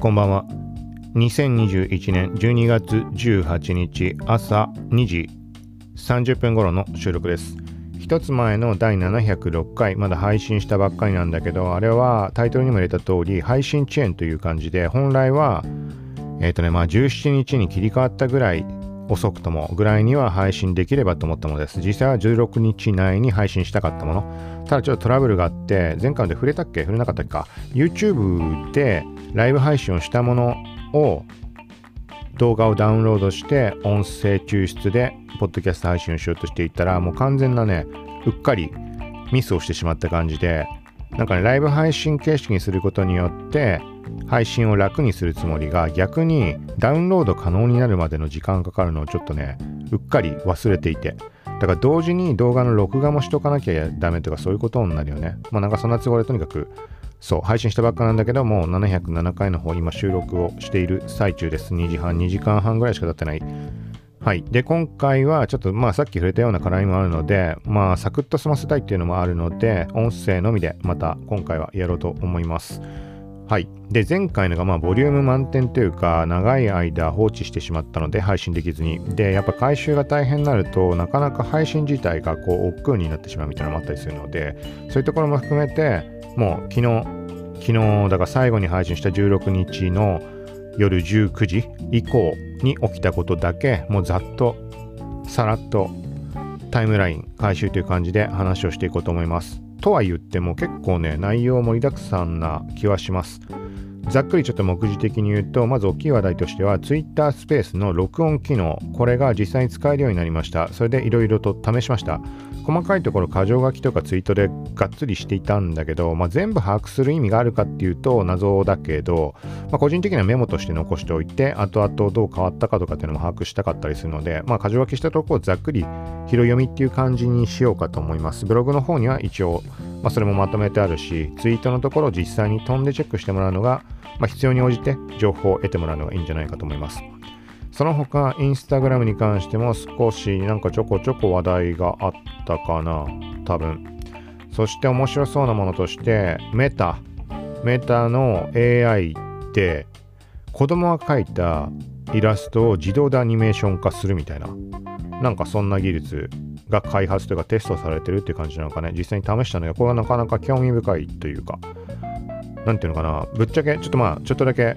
こんばんは。2021年12月18日朝2時30分頃の収録です。一つ前の第706回、まだ配信したばっかりなんだけど、あれはタイトルにも入れた通り、配信遅延という感じで、本来は、えっ、ー、とね、まあ17日に切り替わったぐらい遅くともぐらいには配信できればと思ったものです。実際は16日内に配信したかったもの。ただちょっとトラブルがあって、前回で触れたっけ触れなかったっけか。YouTube でライブ配信をしたものを動画をダウンロードして音声抽出でポッドキャスト配信をしようとしていたらもう完全なねうっかりミスをしてしまった感じでなんかねライブ配信形式にすることによって配信を楽にするつもりが逆にダウンロード可能になるまでの時間かかるのをちょっとねうっかり忘れていてだから同時に動画の録画もしとかなきゃダメとかそういうことになるよねまあなんかそんな都合でとにかくそう、配信したばっかなんだけども、707回の方、今収録をしている最中です。2時半、2時間半ぐらいしか経ってない。はい。で、今回はちょっと、まあさっき触れたような課題もあるので、まあサクッと済ませたいっていうのもあるので、音声のみでまた今回はやろうと思います。はい。で、前回のがまあボリューム満点というか、長い間放置してしまったので、配信できずに。で、やっぱ回収が大変になると、なかなか配信自体がこう、億劫になってしまうみたいなのもあったりするので、そういうところも含めて、もう昨日、昨日、だから最後に配信した16日の夜19時以降に起きたことだけ、もうざっと、さらっとタイムライン回収という感じで話をしていこうと思います。とは言っても結構ね、内容盛りだくさんな気はします。ざっくりちょっと目次的に言うと、まず大きい話題としては、Twitter スペースの録音機能、これが実際に使えるようになりました。それでいろいろと試しました。細かいところ、箇条書きとかツイートでがっつりしていたんだけど、まあ、全部把握する意味があるかっていうと謎だけど、まあ、個人的なメモとして残しておいて、後々どう変わったかとかっていうのも把握したかったりするので、まあ、箇条書きしたところをざっくり拾い読みっていう感じにしようかと思います。ブログの方には一応、まあ、それもまとめてあるし、ツイートのところを実際に飛んでチェックしてもらうのが、まあ、必要に応じて情報を得てもらうのがいいんじゃないかと思います。その他、インスタグラムに関しても少しなんかちょこちょこ話題があったかな、多分。そして面白そうなものとして、メタ。メタの AI って子供が描いたイラストを自動でアニメーション化するみたいな。なんかそんな技術が開発というかテストされてるっていう感じなのかね。実際に試したのが、これはなかなか興味深いというか、なんていうのかな、ぶっちゃけ、ちょっとまあ、ちょっとだけ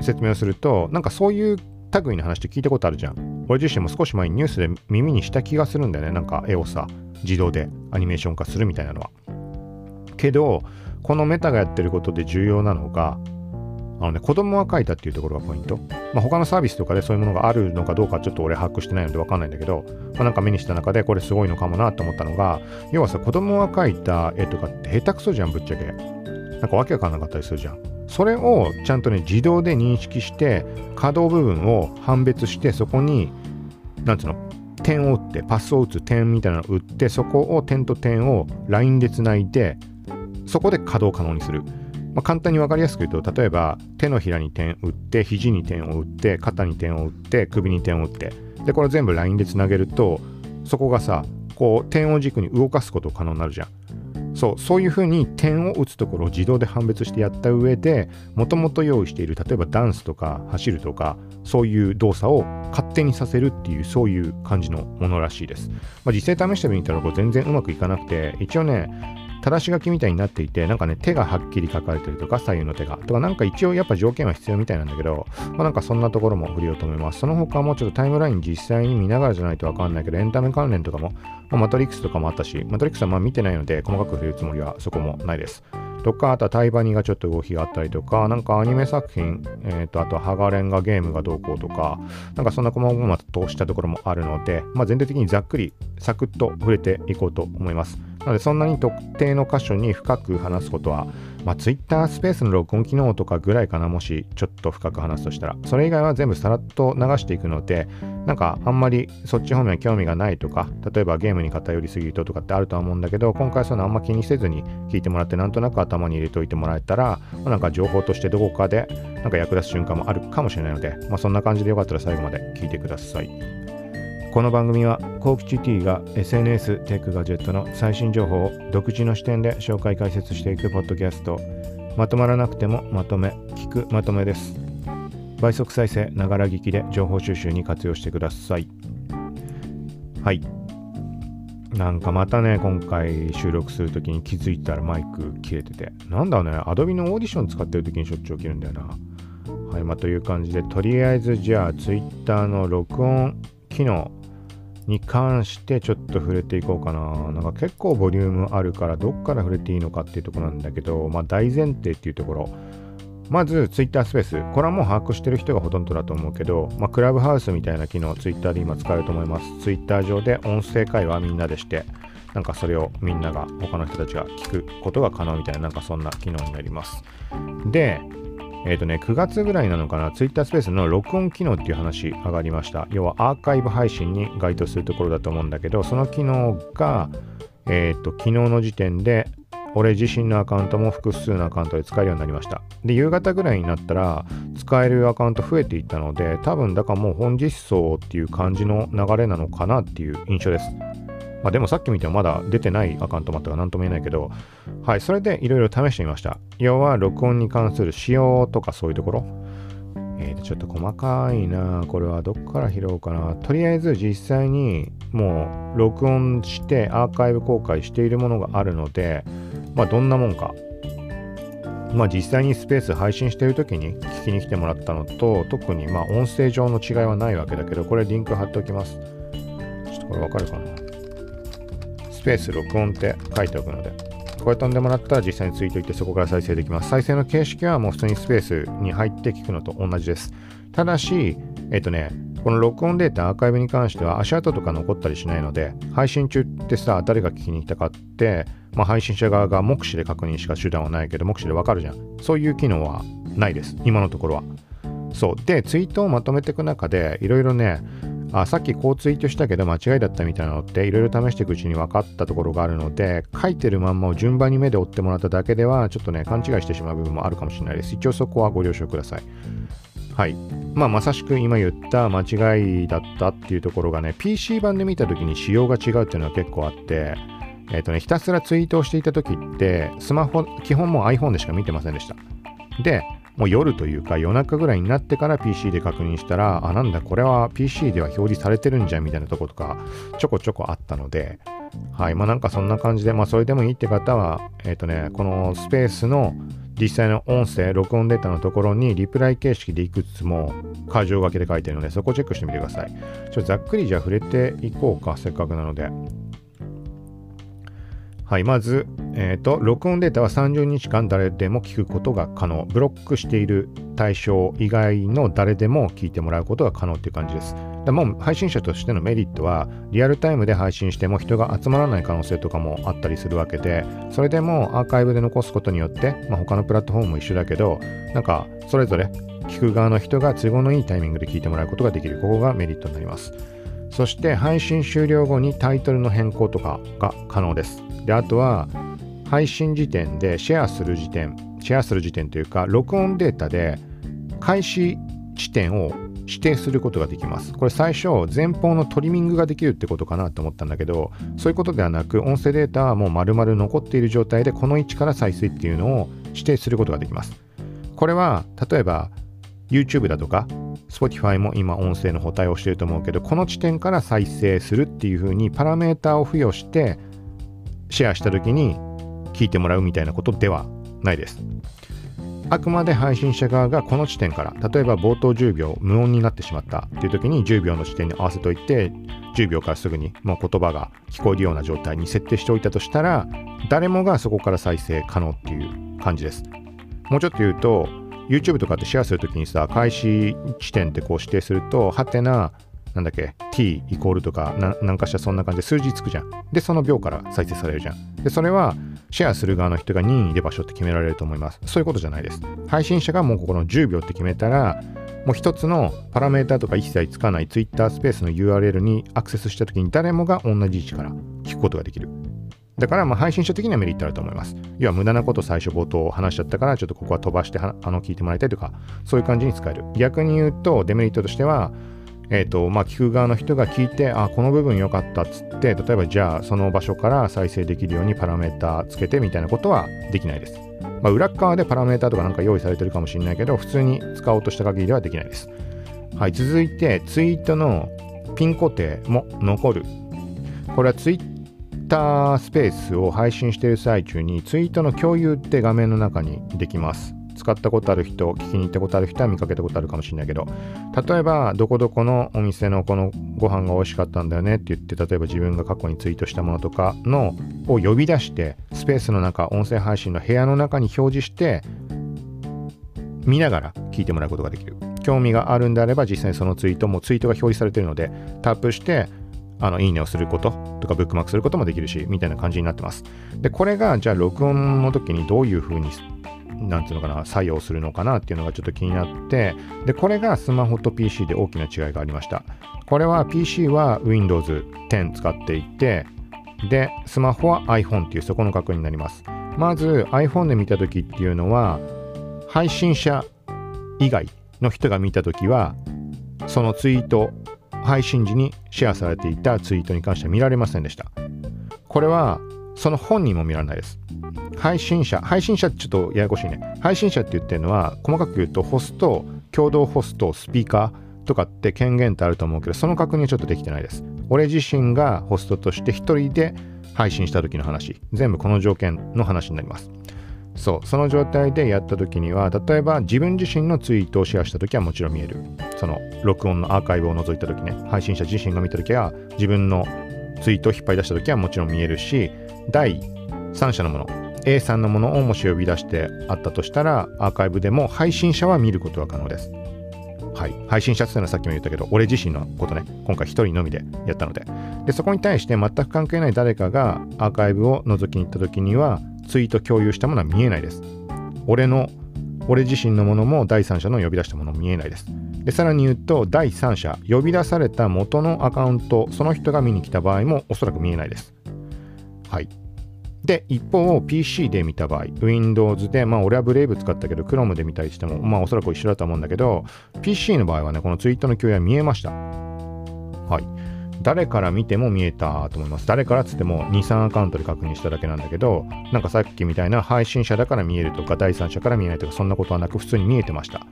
説明をすると、なんかそういう類の話って聞いたことあるじゃん。俺自身も少し前にニュースで耳にした気がするんだよね。なんか絵をさ、自動でアニメーション化するみたいなのは。けど、このメタがやってることで重要なのが、あのね、子供が描いたっていうところがポイント。まあ、他のサービスとかでそういうものがあるのかどうかちょっと俺把握してないのでわかんないんだけど、まあ、なんか目にした中でこれすごいのかもなと思ったのが、要はさ、子供が描いた絵とかって下手くそじゃん、ぶっちゃけ。なんかわけわかんなかったりするじゃん。それをちゃんとね自動で認識して可動部分を判別してそこになんつうの点を打ってパスを打つ点みたいなのを打ってそこを点と点をラインでつないでそこで稼働可能にする、まあ、簡単に分かりやすく言うと例えば手のひらに点打って肘に点を打って肩に点を打って首に点を打って。でこれ全部ラインでつなげるとそこがさこう点を軸に動かすこと可能になるじゃん。そうそういうふうに点を打つところを自動で判別してやった上でもともと用意している例えばダンスとか走るとかそういう動作を勝手にさせるっていうそういう感じのものらしいです、まあ、実際試してみたらこう全然うまくいかなくて一応ね正し書きみたいになっていて、なんかね、手がはっきり書かれてるとか、左右の手が。とか、なんか一応やっぱ条件は必要みたいなんだけど、まあなんかそんなところも振りようと思います。その他もちょっとタイムライン実際に見ながらじゃないとわかんないけど、エンタメ関連とかも、まあ、マトリックスとかもあったし、マトリックスはまあ見てないので、細かく触れるつもりはそこもないです。とか、あとはタイバニーがちょっと動きがあったりとか、なんかアニメ作品、えっ、ー、と、あとはハガレンがゲームがどうこうとか、なんかそんな細々としたところもあるので、まあ全体的にざっくり、サクッと触れていこうと思います。なのでそんなに特定の箇所に深く話すことは、まあ、Twitter スペースの録音機能とかぐらいかな、もしちょっと深く話すとしたら。それ以外は全部さらっと流していくので、なんかあんまりそっち方面興味がないとか、例えばゲームに偏りすぎるととかってあるとは思うんだけど、今回そのあんま気にせずに聞いてもらって、なんとなく頭に入れておいてもらえたら、まあ、なんか情報としてどこかでなんか役立つ瞬間もあるかもしれないので、まあ、そんな感じでよかったら最後まで聞いてください。この番組は幸吉 T が SNS テックガジェットの最新情報を独自の視点で紹介解説していくポッドキャスト。まとまらなくてもまとめ聞くまとめです。倍速再生ながら聞きで情報収集に活用してください。はい。なんかまたね今回収録するときに気づいたらマイク切れてて。なんだろうねアドビのオーディション使ってるときにしょっちゅう起きるんだよな。はいまあという感じでとりあえずじゃあ Twitter の録音機能に関してちょっと触れていこうかな。なんか結構ボリュームあるからどっから触れていいのかっていうところなんだけど、まあ大前提っていうところ。まず Twitter スペース。これはもう把握してる人がほとんどだと思うけど、まあクラブハウスみたいな機能 Twitter で今使えると思います。Twitter 上で音声会話みんなでして、なんかそれをみんなが他の人たちが聞くことが可能みたいななんかそんな機能になります。で、えっ、ー、とね、9月ぐらいなのかな、Twitter スペースの録音機能っていう話上がりました。要はアーカイブ配信に該当するところだと思うんだけど、その機能が、えっ、ー、と、昨日の時点で、俺自身のアカウントも複数のアカウントで使えるようになりました。で、夕方ぐらいになったら、使えるアカウント増えていったので、多分だからもう本実装っていう感じの流れなのかなっていう印象です。まあ、でもさっき見てもまだ出てないアカウントもあったから何とも言えないけど、はい、それでいろいろ試してみました。要は録音に関する仕様とかそういうところ。えー、とちょっと細かいなこれはどっから拾おうかな。とりあえず実際にもう録音してアーカイブ公開しているものがあるので、まあどんなもんか。まあ実際にスペース配信してる時に聞きに来てもらったのと、特にまあ音声上の違いはないわけだけど、これリンク貼っておきます。ちょっとこれわかるかな？ペース録音って書いておくので、これ飛んでもらったら実際にツイートいてそこから再生できます。再生の形式はもう普通にスペースに入って聞くのと同じです。ただし、えっ、とね、この録音データアーカイブに関しては足跡とか残ったりしないので、配信中ってさ、誰が聞きに来たかって、まあ、配信者側が目視で確認しか手段はないけど、目視でわかるじゃん。そういう機能はないです。今のところは。そう。で、ツイートをまとめていく中で、いろいろね、あさっきこうツイートしたけど間違いだったみたいなのっていろいろ試していくうちに分かったところがあるので書いてるまんまを順番に目で追ってもらっただけではちょっとね勘違いしてしまう部分もあるかもしれないです。一応そこはご了承ください。はい。まあまさしく今言った間違いだったっていうところがね PC 版で見た時に仕様が違うっていうのは結構あってえっ、ー、とねひたすらツイートをしていた時ってスマホ基本もう iPhone でしか見てませんでした。でもう夜というか夜中ぐらいになってから PC で確認したら、あ、なんだ、これは PC では表示されてるんじゃんみたいなとことかちょこちょこあったので、はい、まあなんかそんな感じで、まあそれでもいいって方は、えっ、ー、とね、このスペースの実際の音声、録音データのところにリプライ形式でいくつも箇条書きで書いてるので、そこをチェックしてみてください。ちょっとざっくりじゃあ触れていこうか、せっかくなので。はい、まず、え、ー、と、録音データは30日間誰でも聞くことが可能。ブロックしている対象以外の誰でも聞いてもらうことが可能っていう感じです。でも配信者としてのメリットは、リアルタイムで配信しても人が集まらない可能性とかもあったりするわけで、それでもアーカイブで残すことによって、まあ、他のプラットフォームも一緒だけど、なんかそれぞれ聞く側の人が都合のいいタイミングで聞いてもらうことができる。ここがメリットになります。そして配信終了後にタイトルの変更とかが可能です。で、あとは、配信時点でシェアする時点、シェアする時点というか、録音データで開始地点を指定することができます。これ最初、前方のトリミングができるってことかなと思ったんだけど、そういうことではなく、音声データはもう丸々残っている状態で、この位置から再生っていうのを指定することができます。これは、例えば、YouTube だとか、Spotify も今音声の補対をしていると思うけど、この地点から再生するっていうふうにパラメータを付与してシェアした時に聞いてもらうみたいなことではないです。あくまで配信者側がこの地点から、例えば冒頭10秒無音になってしまったっていう時に10秒の地点に合わせておいて、10秒からすぐにもう言葉が聞こえるような状態に設定しておいたとしたら、誰もがそこから再生可能っていう感じです。もうちょっと言うと、YouTube とかってシェアするときにさ、開始地点ってこう指定すると、はてな、なんだっけ、t イコールとか、なんかしらそんな感じで数字つくじゃん。で、その秒から再生されるじゃん。で、それは、シェアする側の人が任意で場所って決められると思います。そういうことじゃないです。配信者がもうここの10秒って決めたら、もう一つのパラメータとか一切つかない Twitter スペースの URL にアクセスしたときに誰もが同じ位置から聞くことができる。だからまあ配信者的にはメリットあると思います。要は無駄なこと最初冒頭話しちゃったからちょっとここは飛ばしてあの聞いてもらいたいとかそういう感じに使える。逆に言うとデメリットとしてはえーとまあ、聞く側の人が聞いてあこの部分良かったっつって例えばじゃあその場所から再生できるようにパラメータつけてみたいなことはできないです、まあ、裏側でパラメータとかなんか用意されてるかもしれないけど普通に使おうとした限りではできないですはい続いてツイートのピン固定も残るこれはツイッタースペースを配信している最中にツイートの共有って画面の中にできます使ったことある人、聞きに行ったことある人は見かけたことあるかもしれないけど、例えば、どこどこのお店のこのご飯が美味しかったんだよねって言って、例えば自分が過去にツイートしたものとかのを呼び出して、スペースの中、音声配信の部屋の中に表示して、見ながら聞いてもらうことができる。興味があるんであれば、実際にそのツイートもツイートが表示されているので、タップして、あのいいねをすることとかブックマークすることもできるし、みたいな感じになってます。で、これがじゃあ録音の時にどういう風になんていうのかな、作用するのかなっていうのがちょっと気になって、で、これがスマホと PC で大きな違いがありました。これは PC は Windows 10使っていて、で、スマホは iPhone っていうそこの確認になります。まず iPhone で見た時っていうのは、配信者以外の人が見た時は、そのツイート、配信時にシェアされていたツイートに関しては見られませんでした。これはその本人も見られないです。配信者、配信者ってちょっとややこしいね。配信者って言ってるのは、細かく言うと、ホスト、共同ホスト、スピーカーとかって権限ってあると思うけど、その確認ちょっとできてないです。俺自身がホストとして一人で配信した時の話、全部この条件の話になります。そう、その状態でやった時には、例えば自分自身のツイートをシェアした時はもちろん見える。その録音のアーカイブを除いた時ね、配信者自身が見た時は、自分のツイートを引っ張り出した時はもちろん見えるし、第三者のもの、A さんのものをもし呼び出してあったとしたら、アーカイブでも配信者は見ることが可能です。はい。配信者っていうのはさっきも言ったけど、俺自身のことね、今回一人のみでやったので。で、そこに対して全く関係ない誰かがアーカイブを覗きに行った時には、ツイート共有したものは見えないです。俺の、俺自身のものも第三者の呼び出したものも見えないです。で、さらに言うと、第三者、呼び出された元のアカウント、その人が見に来た場合もおそらく見えないです。はい。で、一方、PC で見た場合、Windows で、まあ、俺はブレイブ使ったけど、Chrome で見たりしても、まあ、おそらく一緒だと思うんだけど、PC の場合はね、このツイートの共有は見えました。はい。誰から見ても見えたと思います。誰からっつっても2、3アカウントで確認しただけなんだけど、なんかさっきみたいな配信者だから見えるとか、第三者から見えないとか、そんなことはなく、普通に見えてました。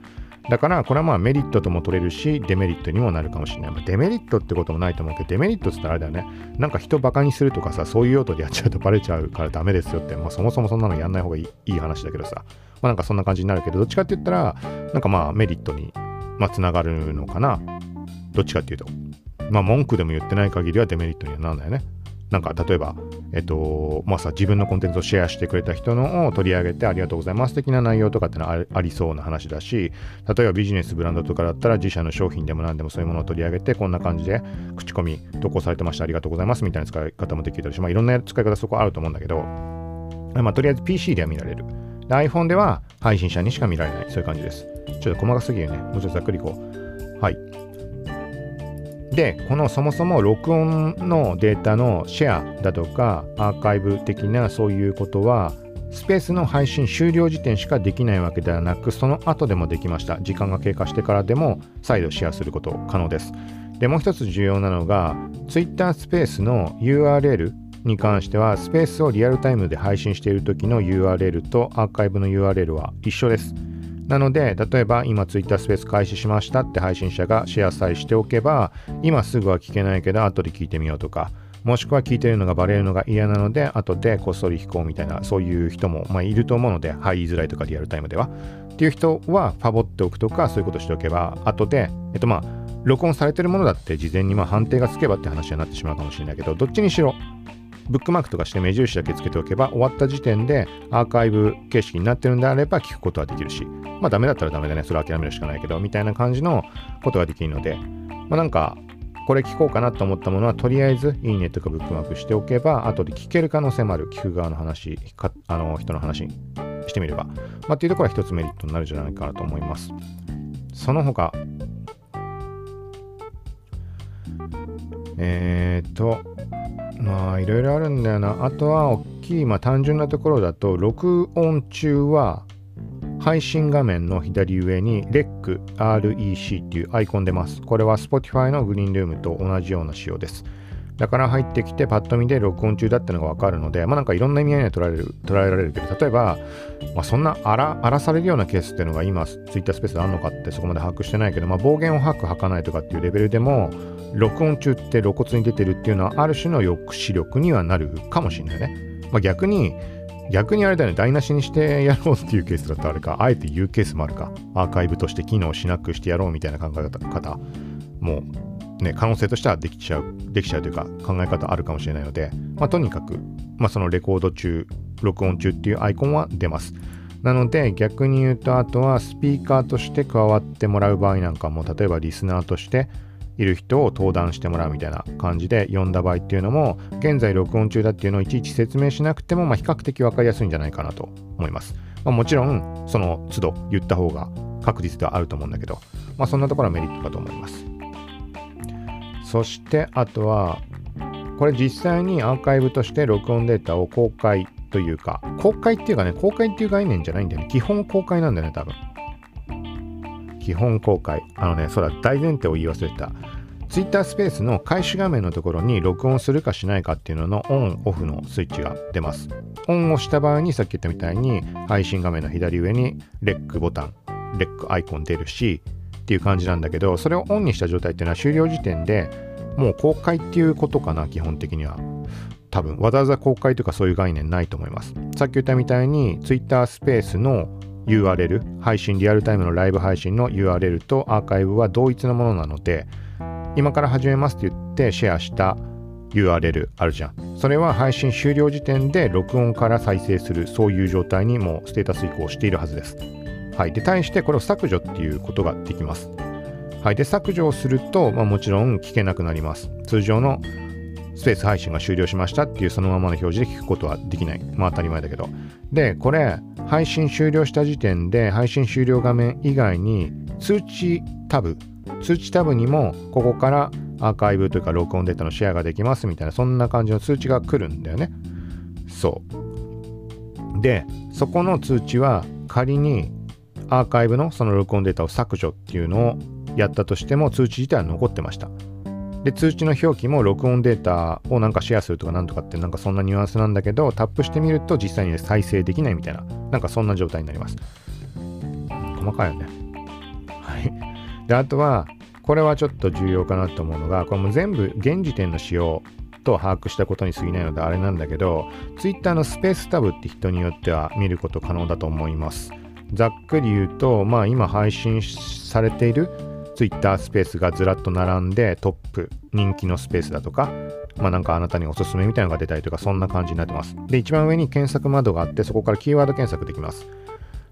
だから、これはまあメリットとも取れるし、デメリットにもなるかもしれない。まあ、デメリットってこともないと思うけど、デメリットって言ったらあれだよね。なんか人バカにするとかさ、そういう用途でやっちゃうとバレちゃうからダメですよって、まあそもそもそんなのやんない方がいいいい話だけどさ。まあなんかそんな感じになるけど、どっちかって言ったら、なんかまあメリットに、まあ、つながるのかな。どっちかっていうと。まあ文句でも言ってない限りはデメリットにはならないよね。なんか例えば、えっと、まあさ、自分のコンテンツをシェアしてくれた人のを取り上げてありがとうございます的な内容とかってのはありそうな話だし、例えばビジネスブランドとかだったら自社の商品でも何でもそういうものを取り上げて、こんな感じで口コミ投稿されてました、ありがとうございますみたいな使い方もできるし、まあいろんな使い方そこあると思うんだけど、まあとりあえず PC では見られる。iPhone では配信者にしか見られない。そういう感じです。ちょっと細かすぎるね。もうちょっとざっくりこう。はい。で、このそもそも録音のデータのシェアだとかアーカイブ的なそういうことはスペースの配信終了時点しかできないわけではなくその後でもできました。時間が経過してからでも再度シェアすること可能です。でもう一つ重要なのが Twitter スペースの URL に関してはスペースをリアルタイムで配信している時の URL とアーカイブの URL は一緒です。なので、例えば今 Twitter スペース開始しましたって配信者がシェアさえしておけば、今すぐは聞けないけど後で聞いてみようとか、もしくは聞いてるのがバレるのが嫌なので、後でこっそり聞こうみたいな、そういう人も、まあ、いると思うので、入りづらいとかリアルタイムでは。っていう人は、ファボっておくとか、そういうことしておけば、後で、えっとまあ、録音されてるものだって事前にまあ判定がつけばって話になってしまうかもしれないけど、どっちにしろ、ブックマークとかして目印だけつけておけば終わった時点でアーカイブ形式になってるんであれば聞くことはできるし、まあダメだったらダメだね、それ諦めるしかないけど、みたいな感じのことができるので、まあなんか、これ聞こうかなと思ったものは、とりあえずいいねとかブックマークしておけば、後で聞ける可能性もある、聞く側の話、あの人の話してみれば、まあっていうところは一つメリットになるんじゃないかなと思います。その他、えー、っと、まあいろいろあるんだよな。あとは大きい、まあ単純なところだと、録音中は配信画面の左上に REC、REC っていうアイコン出ます。これは Spotify のグリーンルームと同じような仕様です。だから入ってきてパッと見で録音中だってのがわかるので、まあなんかいろんな意味合いで捉えられる捉えられるけど、例えば、まあ、そんな荒荒らされるようなケースっていうのが今、Twitter スペースであるのかってそこまで把握してないけど、まあ、暴言を吐く吐かないとかっていうレベルでも、録音中って露骨に出てるっていうのは、ある種の抑止力にはなるかもしれないね。まあ、逆に、逆にあれだよね、台無しにしてやろうっていうケースだとあれか、あえて言うケースもあるか、アーカイブとして機能しなくしてやろうみたいな考え方もね、可能性としてはできちゃう、できちゃうというか考え方あるかもしれないので、まあ、とにかく、まあ、そのレコード中、録音中っていうアイコンは出ます。なので逆に言うとあとはスピーカーとして加わってもらう場合なんかも例えばリスナーとしている人を登壇してもらうみたいな感じで呼んだ場合っていうのも現在録音中だっていうのをいちいち説明しなくてもまあ比較的分かりやすいんじゃないかなと思います。まあ、もちろんその都度言った方が確実ではあると思うんだけど、まあ、そんなところはメリットかと思います。そしてあとはこれ実際にアーカイブとして録音データを公開というか公開っていうかね公開っていう概念じゃないんだよね。基本公開なんだよね多分。基本公開。あのねそうだ大前提を言い忘れた。Twitter スペースの開始画面のところに録音するかしないかっていうののオンオフのスイッチが出ます。オンをした場合にさっき言ったみたいに配信画面の左上にレックボタンレックアイコン出るしっていう感じなんだけどそれをオンにした状態っていうのは終了時点でもう公開っていうことかな基本的には。多分わざわざ公開とかそういう概念ないと思います。さっき言ったみたいに Twitter スペースの URL 配信リアルタイムのライブ配信の URL とアーカイブは同一のものなので今から始めますって言ってシェアした URL あるじゃん。それは配信終了時点で録音から再生するそういう状態にもうステータス移行しているはずです。はい、で対してこれを削除っていうことができます。はい、で削除をすると、まあ、もちろん聞けなくなります。通常のスペース配信が終了しましたっていうそのままの表示で聞くことはできない。まあ当たり前だけど。で、これ、配信終了した時点で配信終了画面以外に通知タブ、通知タブにもここからアーカイブというか録音データのシェアができますみたいなそんな感じの通知が来るんだよね。そう。で、そこの通知は仮にアーカイブのその録音データを削除っていうのをやったとしても通知自体は残ってました。で、通知の表記も録音データをなんかシェアするとかなんとかってなんかそんなニュアンスなんだけど、タップしてみると実際に再生できないみたいな、なんかそんな状態になります。細かいよね。はい。で、あとは、これはちょっと重要かなと思うのが、これも全部現時点の仕様と把握したことに過ぎないのであれなんだけど、Twitter のスペースタブって人によっては見ること可能だと思います。ざっくり言うと、まあ今配信されている Twitter スペースがずらっと並んでトップ、人気のスペースだとか、まあなんかあなたにおすすめみたいなのが出たりとか、そんな感じになってます。で、一番上に検索窓があって、そこからキーワード検索できます。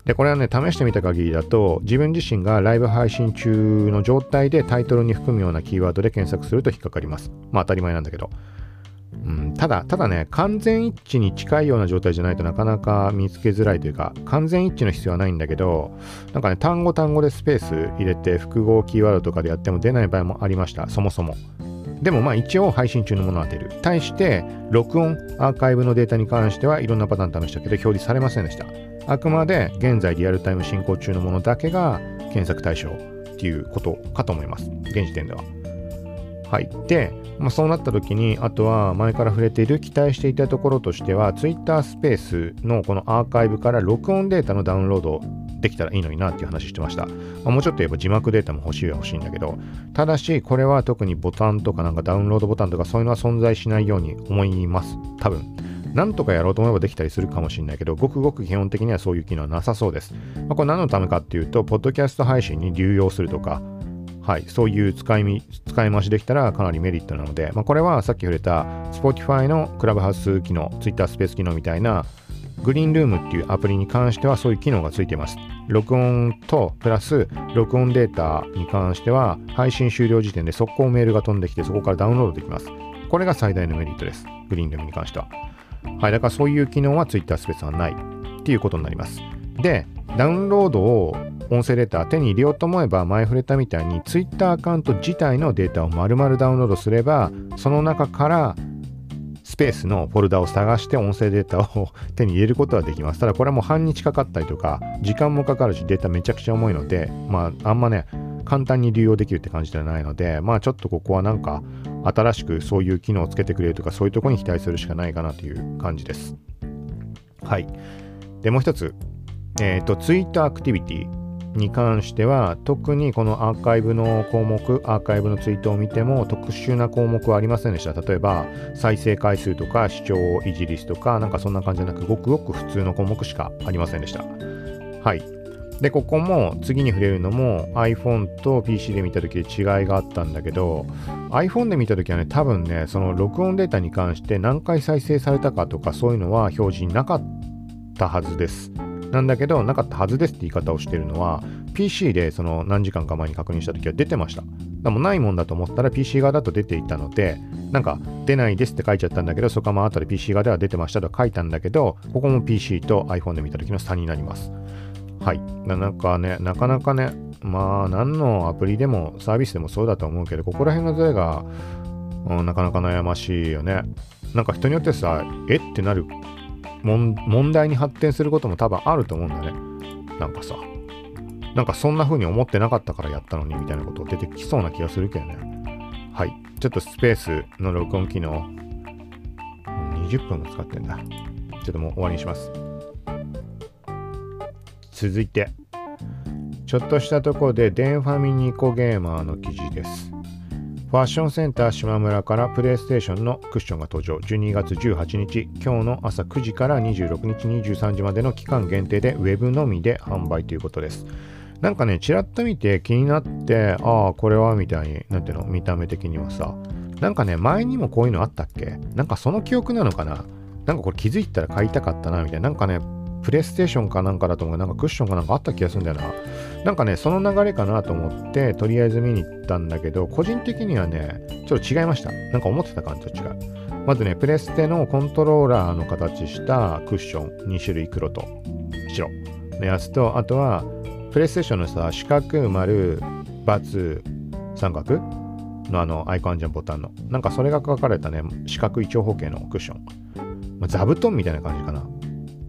で、これはね、試してみた限りだと、自分自身がライブ配信中の状態でタイトルに含むようなキーワードで検索すると引っかかります。まあ当たり前なんだけど。うん、ただ、ただね、完全一致に近いような状態じゃないとなかなか見つけづらいというか、完全一致の必要はないんだけど、なんかね、単語単語でスペース入れて複合キーワードとかでやっても出ない場合もありました、そもそも。でもまあ一応配信中のものは出る。対して、録音、アーカイブのデータに関してはいろんなパターン試したけど表示されませんでした。あくまで現在リアルタイム進行中のものだけが検索対象っていうことかと思います。現時点では。はい。で、まあ、そうなった時に、あとは前から触れている期待していたところとしては、Twitter スペースのこのアーカイブから録音データのダウンロードできたらいいのになっていう話してました。まあ、もうちょっと言えば字幕データも欲しいは欲しいんだけど、ただし、これは特にボタンとかなんかダウンロードボタンとかそういうのは存在しないように思います。多分。なんとかやろうと思えばできたりするかもしれないけど、ごくごく基本的にはそういう機能はなさそうです。まあ、これ何のためかっていうと、ポッドキャスト配信に流用するとか、はい、そういう使いみ使い回しできたらかなりメリットなので、まあ、これはさっき触れた Spotify のクラブハウス機能、Twitter スペース機能みたいなグリーンルームっていうアプリに関してはそういう機能がついています。録音とプラス録音データに関しては配信終了時点で速攻メールが飛んできてそこからダウンロードできます。これが最大のメリットです。グリーンルームに関しては。はい、だからそういう機能は Twitter スペースはないっていうことになります。で、ダウンロードを音声データ手に入れようと思えば前触れたみたいに Twitter アカウント自体のデータを丸々ダウンロードすればその中からスペースのフォルダを探して音声データを手に入れることはできます。ただこれはもう半日かかったりとか、時間もかかるしデータめちゃくちゃ重いので、まああんまね、簡単に利用できるって感じではないので、まあちょっとここはなんか新しくそういう機能をつけてくれるとか、そういうとこに期待するしかないかなという感じです。はい。で、もう一つ、えっ、ー、と、ツイートアクティビティ。に関しては特にこのアーカイブの項目アーカイブのツイートを見ても特殊な項目はありませんでした。例えば再生回数とか視聴維持率とかなんかそんな感じじゃなくごくごく普通の項目しかありませんでした。はい。でここも次に触れるのも iPhone と PC で見た時で違いがあったんだけど iPhone で見た時はね多分ねその録音データに関して何回再生されたかとかそういうのは表示なかったはずです。なんだけど、なかったはずですって言い方をしてるのは、PC でその何時間か前に確認した時は出てました。でもないもんだと思ったら PC 側だと出ていたので、なんか出ないですって書いちゃったんだけど、そこはまあ後で PC 側では出てましたと書いたんだけど、ここも PC と iPhone で見た時の差になります。はい。なんかね、なかなかね、まあ何のアプリでもサービスでもそうだと思うけど、ここら辺のズレが、うん、なかなか悩ましいよね。なんか人によってさ、え？ってなる問題に発展することも多分あると思うんだね。なんかさ、なんかそんな風に思ってなかったからやったのにみたいなこと出てきそうな気がするけどね。はい。ちょっとスペースの録音機能、20分も使ってんだ。ちょっともう終わりにします。続いて、ちょっとしたところでデンファミニコゲーマーの記事です。ファッションセンター島村からプレイステーションのクッションが登場。12月18日、今日の朝9時から26日23時までの期間限定で Web のみで販売ということです。なんかね、ちらっと見て気になって、ああ、これはみたいに、なんていうの、見た目的にはさ、なんかね、前にもこういうのあったっけ？なんかその記憶なのかな？なんかこれ気づいたら買いたかったな、みたいな。なんかね、プレイステーションかなんかだと思うなんかクッションかなんかあった気がするんだよな。なんかね、その流れかなと思って、とりあえず見に行ったんだけど、個人的にはね、ちょっと違いました。なんか思ってた感じと違う。まずね、プレステのコントローラーの形したクッション2種類黒と白のやつと、あとは、プレイステーションのさ、四角、丸、×、三角？のあのアイコンアンジャンボタンの、なんかそれが書かれたね、四角い長方形のクッション。ま、座布団みたいな感じかな。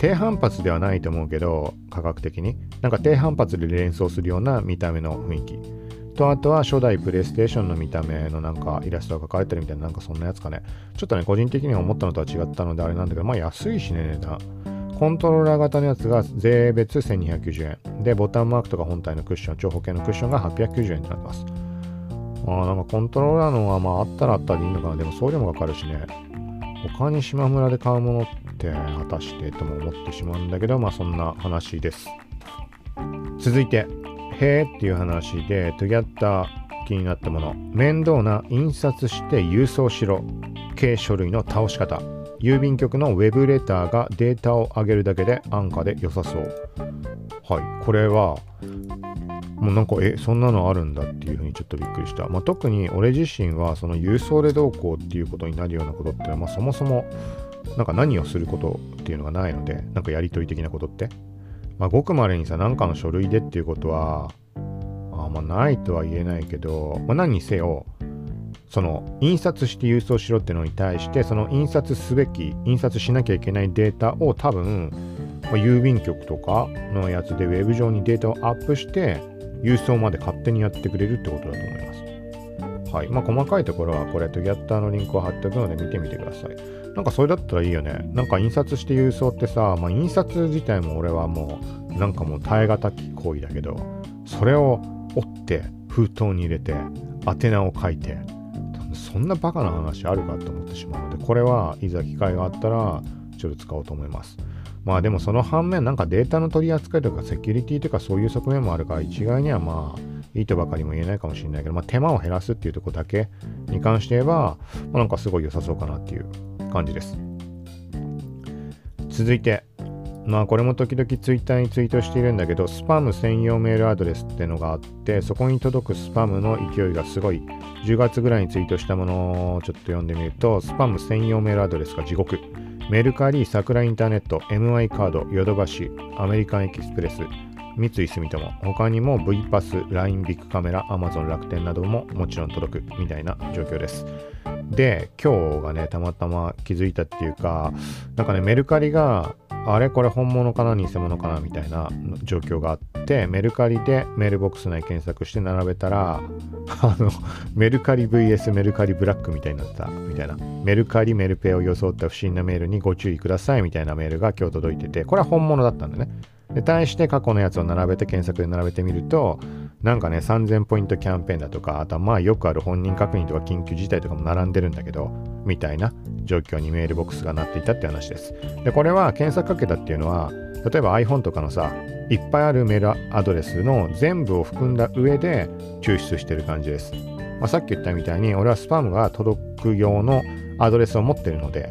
低反発ではないと思うけど、価格的に。なんか低反発で連想するような見た目の雰囲気。と、あとは初代プレイステーションの見た目のなんかイラストが描かれてるみたいな、なんかそんなやつかね。ちょっとね、個人的には思ったのとは違ったのであれなんだけど、まあ安いしね、値段。コントローラー型のやつが税別1290円。で、ボタンマークとか本体のクッション、長方形のクッションが890円になってます。あなんかコントローラーのはまああったらあったらいいのかな。でも送料もかかるしね。他に島村で買うものって果たしてとも思ってしまうんだけど、まあそんな話です。続いて、へーっていう話で、トゥギャッター気になったもの。面倒な印刷して郵送しろ系書類の倒し方。郵便局のウェブレターがデータを上げるだけで安価で良さそう。はい。これは、もうなんか、え、そんなのあるんだっていうふうにちょっとびっくりした。まあ、特に俺自身は、その郵送でどうこうっていうことになるようなことってのは、まあ、そもそも、なんか何をすることっていうのがないので、なんかやりとり的なことって。まあ、ごくまれにさ、なんかの書類でっていうことは、あまあ、ないとは言えないけど、まあ、何にせよ、その印刷して郵送しろってのに対してその印刷すべき印刷しなきゃいけないデータを多分、まあ、郵便局とかのやつでウェブ上にデータをアップして郵送まで勝手にやってくれるってことだと思います。はい。まあ、細かいところはこれ、トギャッターのリンクを貼っておくので見てみてください。なんかそれだったらいいよね。なんか印刷して郵送ってさ、まあ、印刷自体も俺はもう、なんかもう耐え難き行為だけど、それを折って封筒に入れて、宛名を書いて、そんなバカな話あるかと思ってしまうので、これはいざ機会があったら、ちょっと使おうと思います。まあでもその反面なんかデータの取り扱いとかセキュリティとかそういう側面もあるから一概にはまあいいとばかりも言えないかもしれないけど、まあ、手間を減らすっていうとこだけに関して言えば、まあ、なんかすごい良さそうかなっていう感じです。続いて、まあこれも時々ツイッターにツイートしているんだけど、スパム専用メールアドレスってのがあって、そこに届くスパムの勢いがすごい、10月ぐらいにツイートしたものをちょっと読んでみると、スパム専用メールアドレスが地獄。メルカリ、桜インターネット、MI カード、ヨドバシ、アメリカンエキスプレス、三井住友、他にも V パス、LINE ビッグカメラ、Amazon 楽天などももちろん届くみたいな状況です。で、今日がね、たまたま気づいたっていうか、なんかね、メルカリが、あれ？これ本物かな？偽物かな？みたいな状況があって、メルカリでメールボックス内検索して並べたら、あの、メルカリ VS メルカリブラックみたいになったみたいな。メルカリメルペイを装った不審なメールにご注意くださいみたいなメールが今日届いてて、これは本物だったんだね。で、対して過去のやつを並べて検索で並べてみると、なんかね、3000ポイントキャンペーンだとか、あとはまあよくある本人確認とか緊急事態とかも並んでるんだけど、みたいな状況にメールボックスがなっていたって話です。で、これは検索かけたっていうのは、例えば iPhone とかのさ、いっぱいあるメールアドレスの全部を含んだ上で抽出してる感じです。まあ、さっき言ったみたいに、俺はスパムが届く用のアドレスを持ってるので、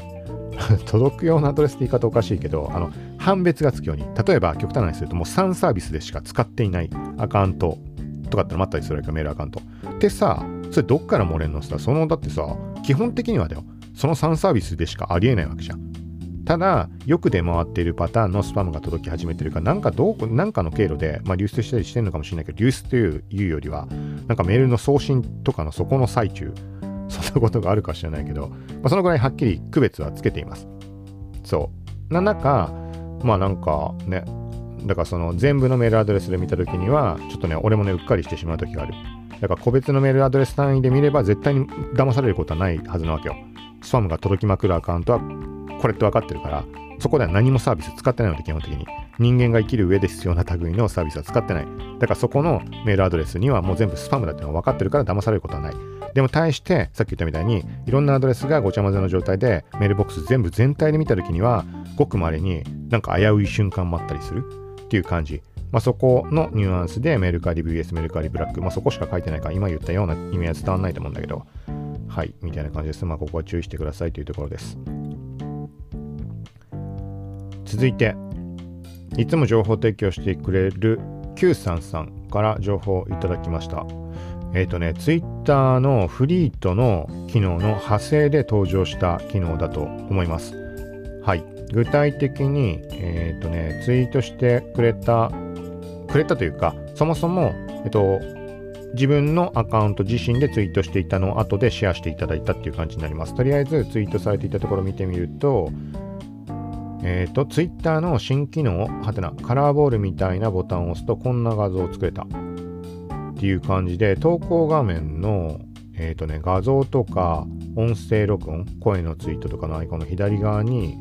届く用のアドレスって言い方おかしいけど、あの、判別がつくように、例えば極端なにするともう3サービスでしか使っていないアカウントとかってのもあったりするわけメールアカウント。でさ、それどっから漏れんのさ、その、だってさ、基本的にはだよ、その3サービスでしかありえないわけじゃん。ただ、よく出回っているパターンのスパムが届き始めてるか、なんかどう、なんかの経路で、まあ、流出したりしてるのかもしれないけど、流出といういうよりは、なんかメールの送信とかのそこの最中、そんなことがあるか知らないけど、まあ、そのぐらいはっきり区別はつけています。そう。な中、まあなんかね、だからその全部のメールアドレスで見たときには、ちょっとね、俺もね、うっかりしてしまうときがある。だから個別のメールアドレス単位で見れば絶対に騙されることはないはずなわけよ。スパムが届きまくるアカウントはこれって分かってるから、そこでは何もサービス使ってないので基本的に。人間が生きる上で必要な類のサービスは使ってない。だからそこのメールアドレスにはもう全部スパムだっていうのが分かってるから騙されることはない。でも対して、さっき言ったみたいに、いろんなアドレスがごちゃ混ぜの状態でメールボックス全部全体で見たときには、ごくまれになんか危うい瞬間もあったりするっていう感じ。まあ、そこのニュアンスでメルカリ VS メルカリブラック、まあ、そこしか書いてないから今言ったような意味は伝わらないと思うんだけど、はい、みたいな感じです。まあ、ここは注意してくださいというところです。続いて、いつも情報提供してくれる Q さんさんから情報をいただきました。えっ、ー、とね、Twitter のフリートの機能の派生で登場した機能だと思います。はい。具体的に、えっ、ー、とね、ツイートしてくれた、くれたというか、そもそも、えっと、自分のアカウント自身でツイートしていたのを後でシェアしていただいたっていう感じになります。とりあえずツイートされていたところを見てみると、えっ、ー、と、ツイッターの新機能、はてな、カラーボールみたいなボタンを押すとこんな画像を作れたっていう感じで、投稿画面の、えっ、ー、とね、画像とか音声録音、声のツイートとかのアイコンの左側に、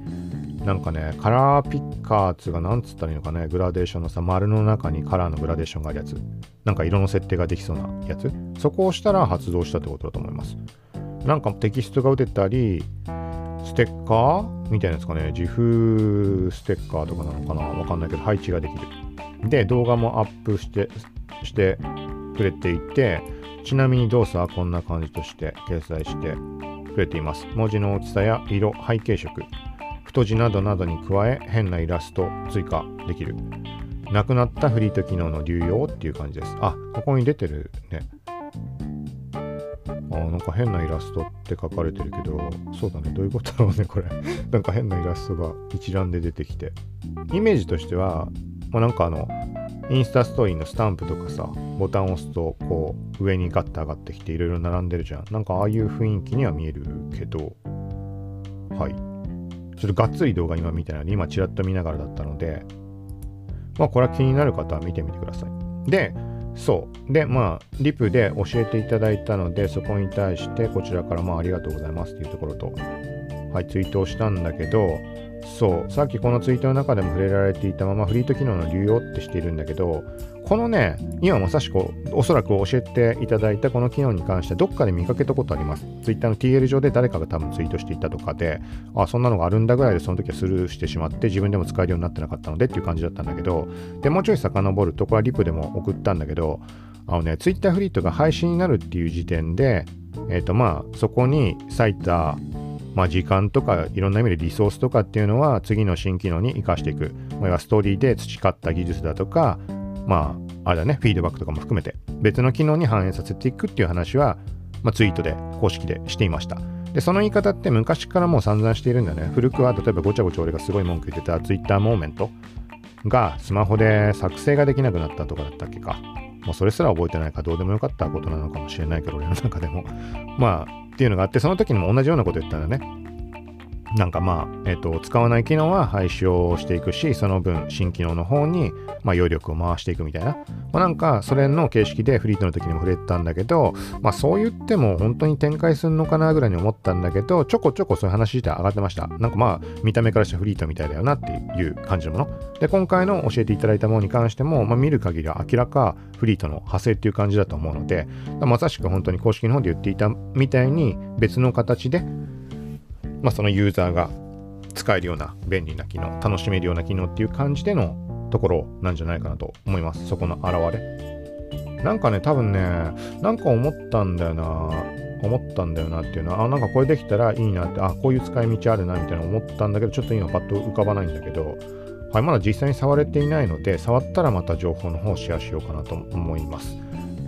なんかね、カラーピッカーつがなんつったらいいのかね、グラデーションのさ、丸の中にカラーのグラデーションがあるやつ。なんか色の設定ができそうなやつ。そこをしたら発動したってことだと思います。なんかテキストが打てたり、ステッカーみたいなやつかね、自負ステッカーとかなのかなわかんないけど、配置ができる。で、動画もアップして、してくれていて、ちなみに動作はこんな感じとして掲載してくれています。文字の大きさや色、背景色、太字などなどに加え変なイラスト追加できる。なくなったフリート機能の流用っていう感じです。あ、ここに出てるね。あ、なんか変なイラストって書かれてるけど、そうだね。どういうことだろうね、これ。なんか変なイラストが一覧で出てきて。イメージとしては、まあ、なんかあの、インスタストーリーのスタンプとかさ、ボタンを押すと、こう、上にガッと上がってきていろいろ並んでるじゃん。なんかああいう雰囲気には見えるけど、はい。ちょっとがっつり動画今見てないので、今ちらっと見ながらだったので、まあこれは気になる方は見てみてください。で、そう。で、まあ、リプで教えていただいたので、そこに対してこちらからまあありがとうございますっていうところと、はい、ツイートをしたんだけど、そう、さっきこのツイートの中でも触れられていたままフリート機能の流用ってしているんだけど、このね、今まさしくおそらく教えていただいたこの機能に関してどっかで見かけたことあります。Twitter の TL 上で誰かが多分ツイートしていたとかで、あ、そんなのがあるんだぐらいでその時はスルーしてしまって自分でも使えるようになってなかったのでっていう感じだったんだけど、で、もうちょい遡ると、これはリプでも送ったんだけど、あのね、Twitter フリートが配信になるっていう時点で、えっ、ー、とまあ、そこに割いたまあ、時間とかいろんな意味でリソースとかっていうのは次の新機能に生かしていく。まあ、ストーリーで培った技術だとか、まあ、あれだね、フィードバックとかも含めて別の機能に反映させていくっていう話は、まあ、ツイートで公式でしていました。で、その言い方って昔からもう散々しているんだよね。古くは例えばごちゃごちゃ俺がすごい文句言ってたツイッターモーメントがスマホで作成ができなくなったとかだったっけか。まあ、それすら覚えてないかどうでもよかったことなのかもしれないけど、俺の中でも。まあ、っていうのがあって、その時にも同じようなこと言ったらね。なんかまあ、えっ、と、使わない機能は廃止をしていくし、その分、新機能の方に、まあ、余力を回していくみたいな。まあ、なんか、それの形式でフリートの時にも触れてたんだけど、まあ、そう言っても本当に展開するのかなぐらいに思ったんだけど、ちょこちょこそういう話自体上がってました。なんかまあ、見た目からしてフリートみたいだよなっていう感じのもの。で、今回の教えていただいたものに関しても、まあ、見る限りは明らかフリートの派生っていう感じだと思うので、まさしく本当に公式の方で言っていたみたいに、別の形で、まあ、そのユーザーが使えるような便利な機能、楽しめるような機能っていう感じでのところなんじゃないかなと思います。そこの現れ。なんかね、多分ね、なんか思ったんだよな。思ったんだよなっていうのは、あ、なんかこれできたらいいなって、あ、こういう使い道あるなみたいな思ったんだけど、ちょっと今パッと浮かばないんだけど、はい、まだ実際に触れていないので、触ったらまた情報の方をシェアしようかなと思います。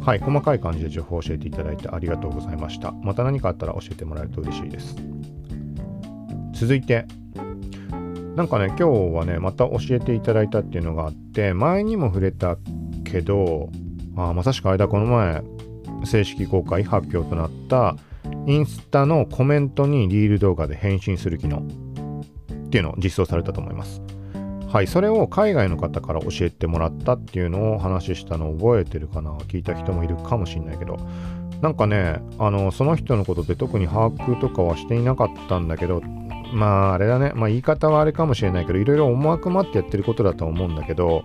はい、細かい感じで情報を教えていただいてありがとうございました。また何かあったら教えてもらえると嬉しいです。続いて、なんかね、今日はね、また教えていただいたっていうのがあって、前にも触れたけど、あまさしく間この前、正式公開発表となった、インスタのコメントにリール動画で返信する機能。っていうのを実装されたと思います。はい、それを海外の方から教えてもらったっていうのを話したのを覚えてるかな？聞いた人もいるかもしんないけど、なんかね、あの、その人のことで特に把握とかはしていなかったんだけど、まああれだね、まあ言い方はあれかもしれないけど、いろいろ思惑もあってやってることだと思うんだけど、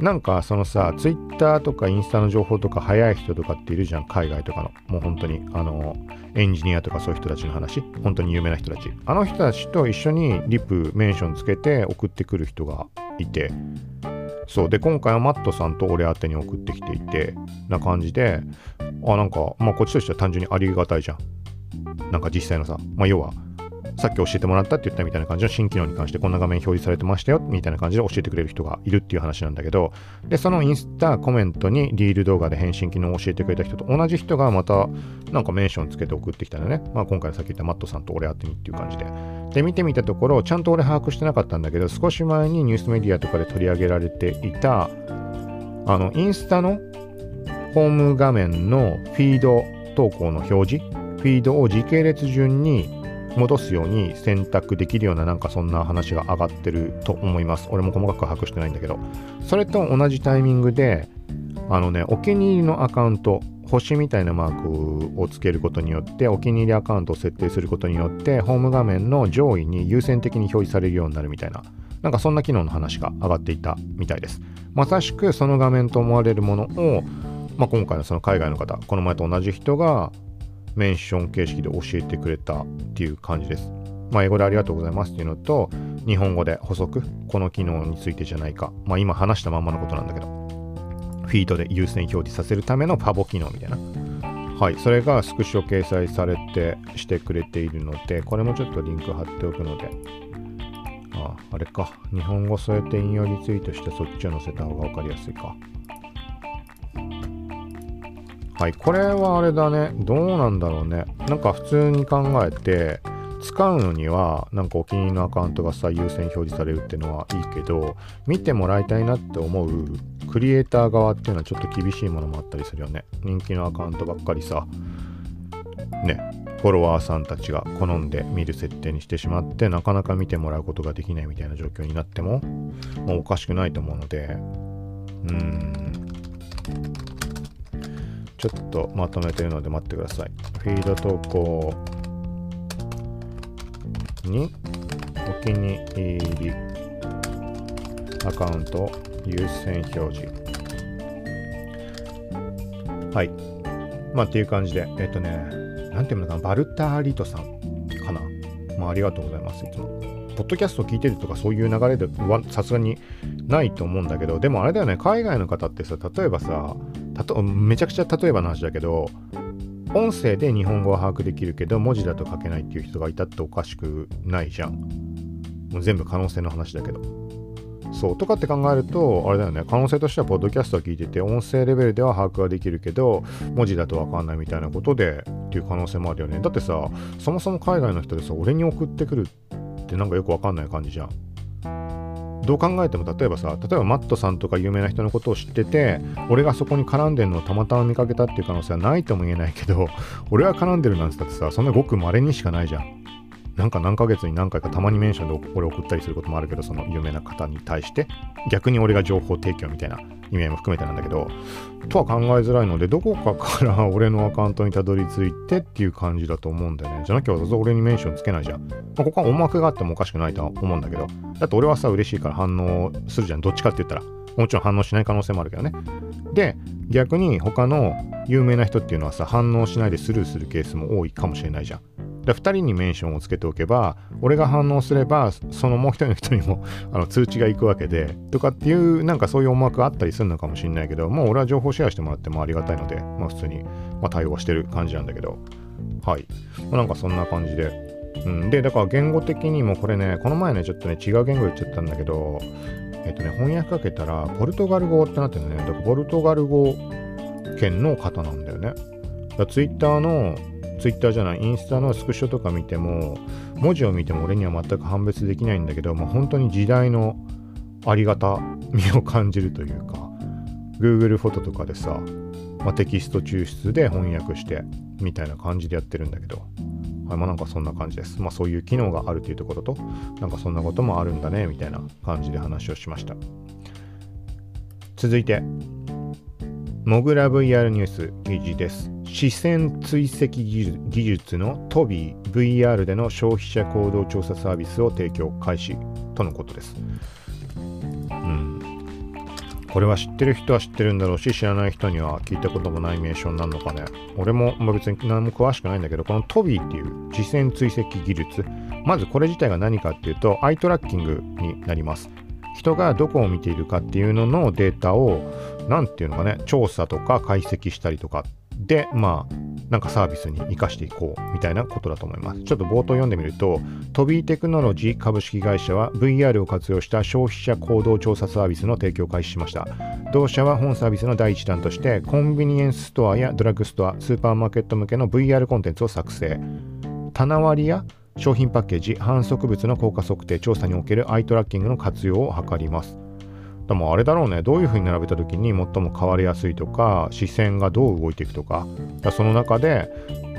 なんかそのさ、ツイッターとかインスタの情報とか早い人とかっているじゃん、海外とかの。もう本当に、あの、エンジニアとかそういう人たちの話、本当に有名な人たち。あの人たちと一緒にリプ、メンションつけて送ってくる人がいて、そう。で、今回はマットさんと俺宛てに送ってきていて、な感じで、あ、なんか、まあこっちとしては単純にありがたいじゃん。なんか実際のさ、まあ要は、さっき教えてもらったって言ったみたいな感じの新機能に関してこんな画面表示されてましたよみたいな感じで教えてくれる人がいるっていう話なんだけどでそのインスタコメントにリール動画で返信機能を教えてくれた人と同じ人がまたなんかメンションつけて送ってきたのね、まあ、今回さっき言ったマットさんと俺宛てにっていう感じで。で見てみたところちゃんと俺把握してなかったんだけど少し前にニュースメディアとかで取り上げられていたあのインスタのホーム画面のフィード投稿の表示フィードを時系列順に戻すように選択できるようななんかそんな話が上がってると思います。俺も細かく把握してないんだけど。それと同じタイミングで、あのね、お気に入りのアカウント、星みたいなマークをつけることによって、お気に入りアカウントを設定することによって、ホーム画面の上位に優先的に表示されるようになるみたいな、なんかそんな機能の話が上がっていたみたいです。まさしくその画面と思われるものを、まあ、今回のその海外の方、この前と同じ人がメンション形式で教えてくれたっていう感じです。まあ、英語でありがとうございますっていうのと、日本語で補足、この機能についてじゃないか。まあ、今話したまんまのことなんだけど、フィードで優先表示させるためのパボ機能みたいな。はい、それがスクショ掲載されてしてくれているので、これもちょっとリンク貼っておくので、あ、あれか。日本語添えて引用リツイートしてそっちを載せた方がわかりやすいか。はい、これはあれだね。どうなんだろうね。なんか普通に考えて、使うのには、なんかお気に入りのアカウントが最優先表示されるっていうのはいいけど、見てもらいたいなって思うクリエイター側っていうのはちょっと厳しいものもあったりするよね。人気のアカウントばっかりさ、ね、フォロワーさんたちが好んで見る設定にしてしまって、なかなか見てもらうことができないみたいな状況になっても、もうおかしくないと思うので、うん。ちょっとまとめてるので待ってください。フィード投稿にお気に入りアカウント優先表示。はい。まあっていう感じで、えっ、とね、なんていうのかな、バルターリトさんかな。まあありがとうございます、いつも。ポッドキャスト聞いてるとかそういう流れではさすがにないと思うんだけど、でもあれだよね、海外の方ってさ、例えばさ、たとめちゃくちゃ例えばの話だけど音声で日本語は把握できるけど文字だと書けないっていう人がいたっておかしくないじゃん。もう全部可能性の話だけど。そうとかって考えるとあれだよね。可能性としてはポッドキャストは聞いてて音声レベルでは把握ができるけど文字だと分かんないみたいなことでっていう可能性もあるよね。だってさそもそも海外の人でさ俺に送ってくるってなんかよく分かんない感じじゃん。どう考えても例えばさ例えばマットさんとか有名な人のことを知ってて俺がそこに絡んでるのをたまたま見かけたっていう可能性はないとも言えないけど 俺が絡んでるなんて言ったってさそんなごく稀にしかないじゃん。なんか何ヶ月に何回かたまにメンションで俺送ったりすることもあるけどその有名な方に対して。逆に俺が情報提供みたいな意味合いも含めてなんだけどとは考えづらいのでどこかから 俺のアカウントにたどり着いてっていう感じだと思うんだよね。じゃなきゃわざわざ俺にメンションつけないじゃん、まあ、ここは音楽があってもおかしくないとは思うんだけど。だって俺はさ嬉しいから反応するじゃん。どっちかって言ったら。もちろん反応しない可能性もあるけどね。で逆に他の有名な人っていうのはさ反応しないでスルーするケースも多いかもしれないじゃん。で2人にメンションをつけておけば俺が反応すればそのもう一人の人にも あの通知が行くわけでとかっていうなんかそういう思惑があったりするのかもしれないけどもう俺は情報シェアしてもらってもありがたいので、まあ、普通に、まあ、対応してる感じなんだけど。はい、まあ、なんかそんな感じで。うん、でだから言語的にもこれねこの前ねちょっとね違う言語言っちゃったんだけどえっとね翻訳かけたらポルトガル語ってなってるのね。だからポルトガル語圏の方なんだよね。ツイッターのツイッターじゃない、インスタのスクショとか見ても、文字を見ても俺には全く判別できないんだけど、まあ、本当に時代のありがたみを感じるというか、Google フォトとかでさ、まあ、テキスト抽出で翻訳してみたいな感じでやってるんだけど、はい、まあなんかそんな感じです。まあそういう機能があるというところと、なんかそんなこともあるんだね、みたいな感じで話をしました。続いて、モグラ VR ニュース記事です。視線追跡技術のトビー VR での消費者行動調査サービスを提供開始とのことです。これは知ってる人は知ってるんだろうし、知らない人には聞いたこともない名称になるのかね。俺も、ま、別に何も詳しくないんだけど、このトビーっていう次戦追跡技術、まずこれ自体が何かっていうと、アイトラッキングになります。人がどこを見ているかっていうののデータを、何て言うのかね、調査とか解析したりとかで、まあ、なんかサービスに生かしていこうみたいなことだと思います。ちょっと冒頭読んでみると、トビーテクノロジー株式会社は VR を活用した消費者行動調査サービスの提供を開始しました。同社は本サービスの第一弾として、コンビニエンスストアやドラッグストア、スーパーマーケット向けの VR コンテンツを作成。棚割りや商品パッケージ、反則物の効果測定、調査におけるアイトラッキングの活用を図ります。でもあれだろうね。どういうふうに並べた時に最も変わりやすいとか視線がどう動いていくとか。その中で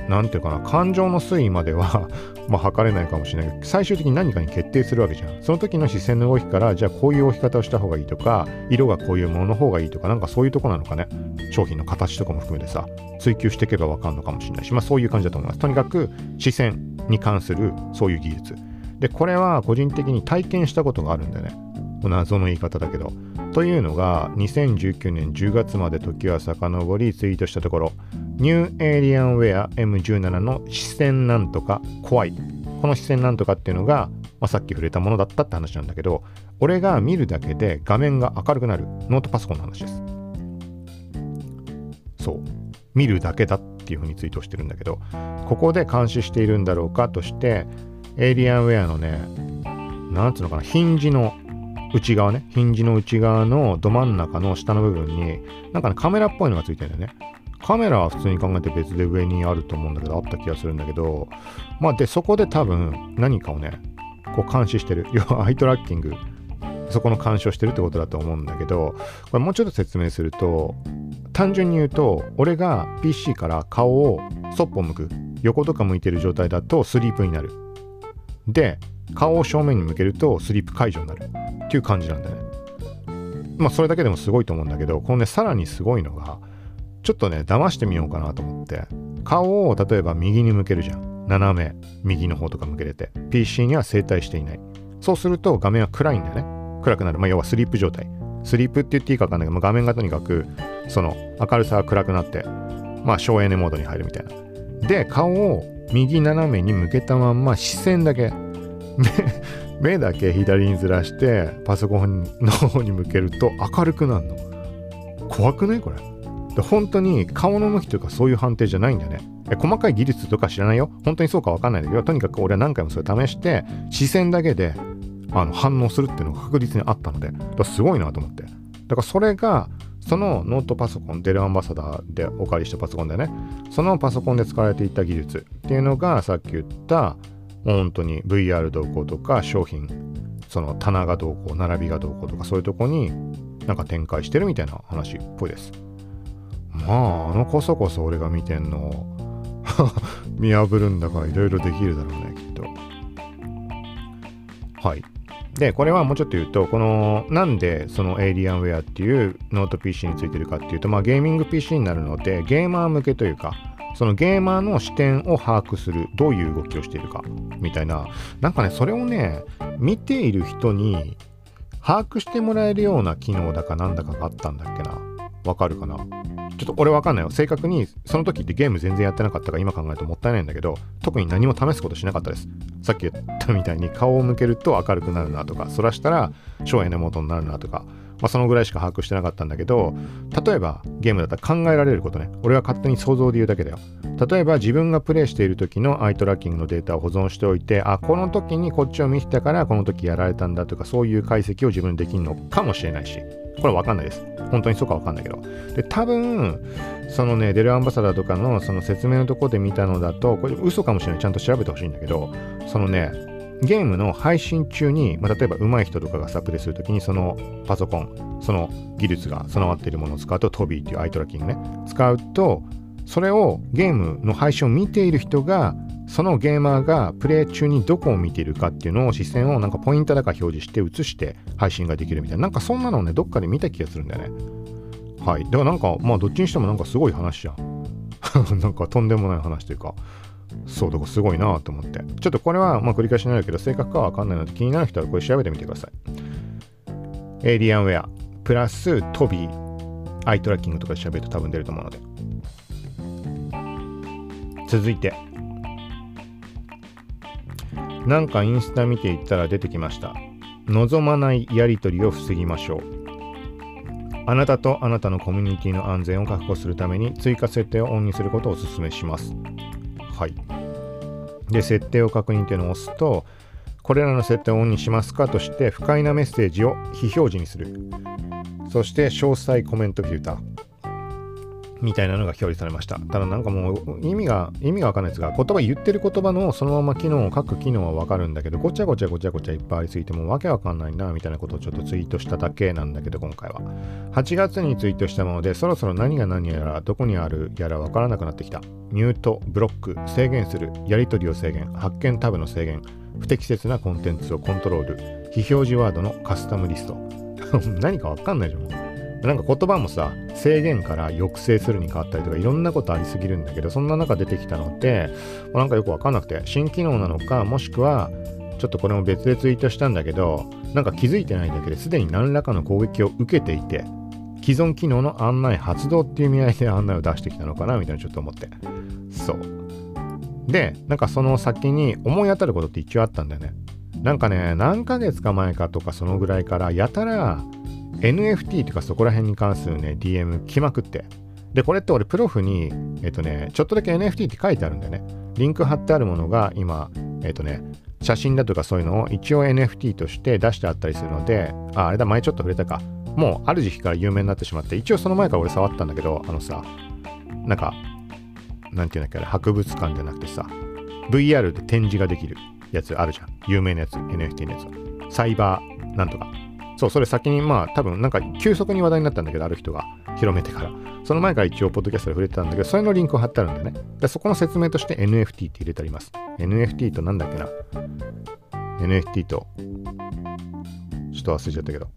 何ていうかな感情の推移までは まあ測れないかもしれない。けど最終的に何かに決定するわけじゃん。その時の視線の動きからじゃあこういう置き方をした方がいいとか色がこういうものの方がいいとかなんかそういうとこなのかね。商品の形とかも含めてさ追求していけば分かるのかもしれないしまあそういう感じだと思います。とにかく視線に関するそういう技術。でこれは個人的に体験したことがあるんだよね。謎の言い方だけど。というのが、2019年10月まで時は遡りツイートしたところ、ニューエイリアンウェア M17 の視線なんとか怖い。この視線なんとかっていうのが、まあ、さっき触れたものだったって話なんだけど、俺が見るだけで画面が明るくなるノートパソコンの話です。そう。見るだけだっていうふうにツイートしてるんだけど、ここで監視しているんだろうかとして、エイリアンウェアのね、なんつうのかな、ヒンジの内側ね、ヒンジの内側のど真ん中の下の部分に、なんかね、カメラっぽいのがついてるんだよね。カメラは普通に考えて別で上にあると思うんだけど、あった気がするんだけど、まあで、そこで多分何かをね、こう監視してる。要はアイトラッキング、そこの監視をしてるってことだと思うんだけど、これもうちょっと説明すると、単純に言うと、俺が PC から顔をそっぽ向く、横とか向いてる状態だとスリープになる。で、顔を正面に向けるとスリープ解除になるっていう感じなんだね。まあそれだけでもすごいと思うんだけど、このね、さらにすごいのが、ちょっとね、騙してみようかなと思って、顔を例えば右に向けるじゃん。斜め、右の方とか向けれて。PC には正対していない。そうすると画面は暗いんだよね。暗くなる。まあ要はスリープ状態。スリープって言っていいかわかんないけど、まあ、画面がとにかく、その明るさが暗くなって、まあ省エネモードに入るみたいな。で、顔を右斜めに向けたまんま視線だけ目だけ左にずらしてパソコンの方に向けると明るくなるの。怖くないこれ。で本当に顔の向きとかそういう判定じゃないんだよね細かい技術とか知らないよ。本当にそうか分かんないんだけどとにかく俺は何回もそれ試して視線だけであの反応するっていうのが確実にあったのですごいなと思って。だからそれがそのノートパソコン、デルアンバサダーでお借りしたパソコンでね、そのパソコンで使われていた技術っていうのがさっき言った本当に VR 動向とか商品その棚がどうこう並びがどうこうとかそういうとこになんか展開してるみたいな話っぽいです。まああのこそこそ俺が見てんの 見破るんだからいろいろできるだろうねきっと。はい。でこれはもうちょっと言うとこのなんでそのエイリアンウェアっていうノート PC についてるかっていうとまあゲーミング PC になるのでゲーマー向けというかそのゲーマーの視点を把握するどういう動きをしているかみたいななんかねそれをね見ている人に把握してもらえるような機能だかなんだかがあったんだっけなわかるかな？ちょっと俺わかんないよ。正確にその時ってゲーム全然やってなかったから今考えるともったいないんだけど、特に何も試すことしなかったです。さっき言ったみたいに顔を向けると明るくなるなとか、そらしたら省エネモードになるなとか、まあ、そのぐらいしか把握してなかったんだけど、例えばゲームだったら考えられることね。俺は勝手に想像で言うだけだよ。例えば自分がプレイしている時のアイトラッキングのデータを保存しておいて、あ、この時にこっちを見せたからこの時やられたんだとか、そういう解析を自分でできるのかもしれないし、これわかんないです。本当にそうかわかんないけど。で、多分、そのね、デルアンバサダーとかのその説明のとこで見たのだと、これ嘘かもしれない。ちゃんと調べてほしいんだけど、そのね、ゲームの配信中に、まあ、例えば上手い人とかがさプレするときにそのパソコン、その技術が備わっているものを使うと、トビーっていうアイトラッキングね、使うと、それをゲームの配信を見ている人がそのゲーマーがプレイ中にどこを見ているかっていうのを視線をなんかポインターだか表示して映して配信ができるみたいな。なんかそんなのをねどっかで見た気がするんだよね。はい。だからなんかまあどっちにしてもなんかすごい話じゃん。なんかとんでもない話というか。そうだからすごいなと思ってちょっとこれはまあ繰り返しになるけど正確かはわかんないので気になる人はこれ調べてみてくださいエイリアンウェアプラス Tobii アイトラッキングとかで調べると多分出ると思うので続いてなんかインスタ見ていったら出てきました。望まないやり取りを防ぎましょう。あなたとあなたのコミュニティの安全を確保するために追加設定をオンにすることをお勧めします。はい。で、設定を確認というのを押すと、これらの設定をオンにしますかとして不快なメッセージを非表示にする。そして詳細コメントフィルター。みたいなのが表示されました。ただなんかもう意味が、意味がわかんないですが、言葉言ってる言葉のそのまま機能を書く機能はわかるんだけど、ごちゃごちゃごちゃごちゃいっぱいありすぎてもわけわかんないな、みたいなことをちょっとツイートしただけなんだけど、今回は。8月にツイートしたもので、そろそろ何が何やら、どこにあるやらわからなくなってきた。ミュート、ブロック、制限する、やり取りを制限、発見タブの制限、不適切なコンテンツをコントロール、非表示ワードのカスタムリスト。何かわかんないじゃん。なんか言葉もさ、制限から抑制するに変わったりとかいろんなことありすぎるんだけど、そんな中出てきたのって、なんかよくわかんなくて、新機能なのか、もしくは、ちょっとこれも別でツイートしたんだけど、なんか気づいてないだけですでに何らかの攻撃を受けていて、既存機能の案内発動っていう意味合いで 案内を出してきたのかなみたいなちょっと思って。そう。で、なんかその先に思い当たることって一応あったんだよね。なんかね、何ヶ月か前かとかそのぐらいからやたら NFT とかそこら辺に関するね、DM 来まくって。で、これって俺、プロフに、えっとね、ちょっとだけ NFT って書いてあるんだよね。リンク貼ってあるものが今、えっとね、写真だとかそういうのを一応 NFT として出してあったりするので、あ、あれだ、前ちょっと触れたか。もうある時期から有名になってしまって、一応その前から俺触ったんだけど、あのさ、なんか、なんていうんだっけ、あれ、博物館じゃなくてさ、VR で展示ができるやつあるじゃん。有名なやつ、NFT のやつサイバーなんとか。そう、それ先にまあ多分なんか急速に話題になったんだけど、ある人が広めてから。その前から一応ポッドキャストで触れてたんだけど、それのリンクを貼ってあるんだね。でそこの説明として NFT って入れてあります。NFT となんだっけな ?NFT と、ちょっと忘れちゃったけど。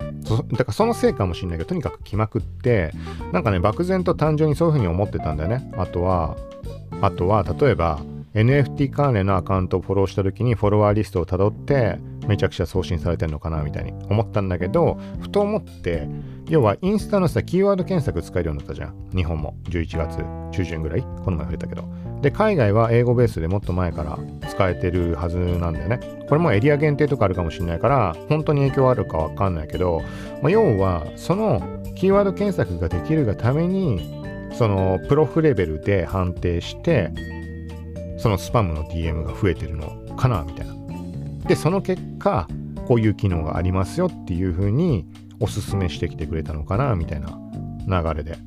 だからそのせいかもしれないけど、とにかく来まくって、なんかね、漠然と単純にそういうふうに思ってたんだよね。あとは、あとは、例えば、NFT 関連のアカウントをフォローした時にフォロワーリストをたどってめちゃくちゃ送信されてるのかなみたいに思ったんだけどふと思って要はインスタのさキーワード検索使えるようになったじゃん。日本も。11月中旬ぐらい？この前触れたけど。で海外は英語ベースでもっと前から使えてるはずなんだよね。これもエリア限定とかあるかもしれないから本当に影響あるかわかんないけど、まあ、要はそのキーワード検索ができるがためにそのプロフレベルで判定してそのスパムの DM が増えてるのかなみたいな。で、その結果、こういう機能がありますよっていう風におすすめしてきてくれたのかなみたいな流れで。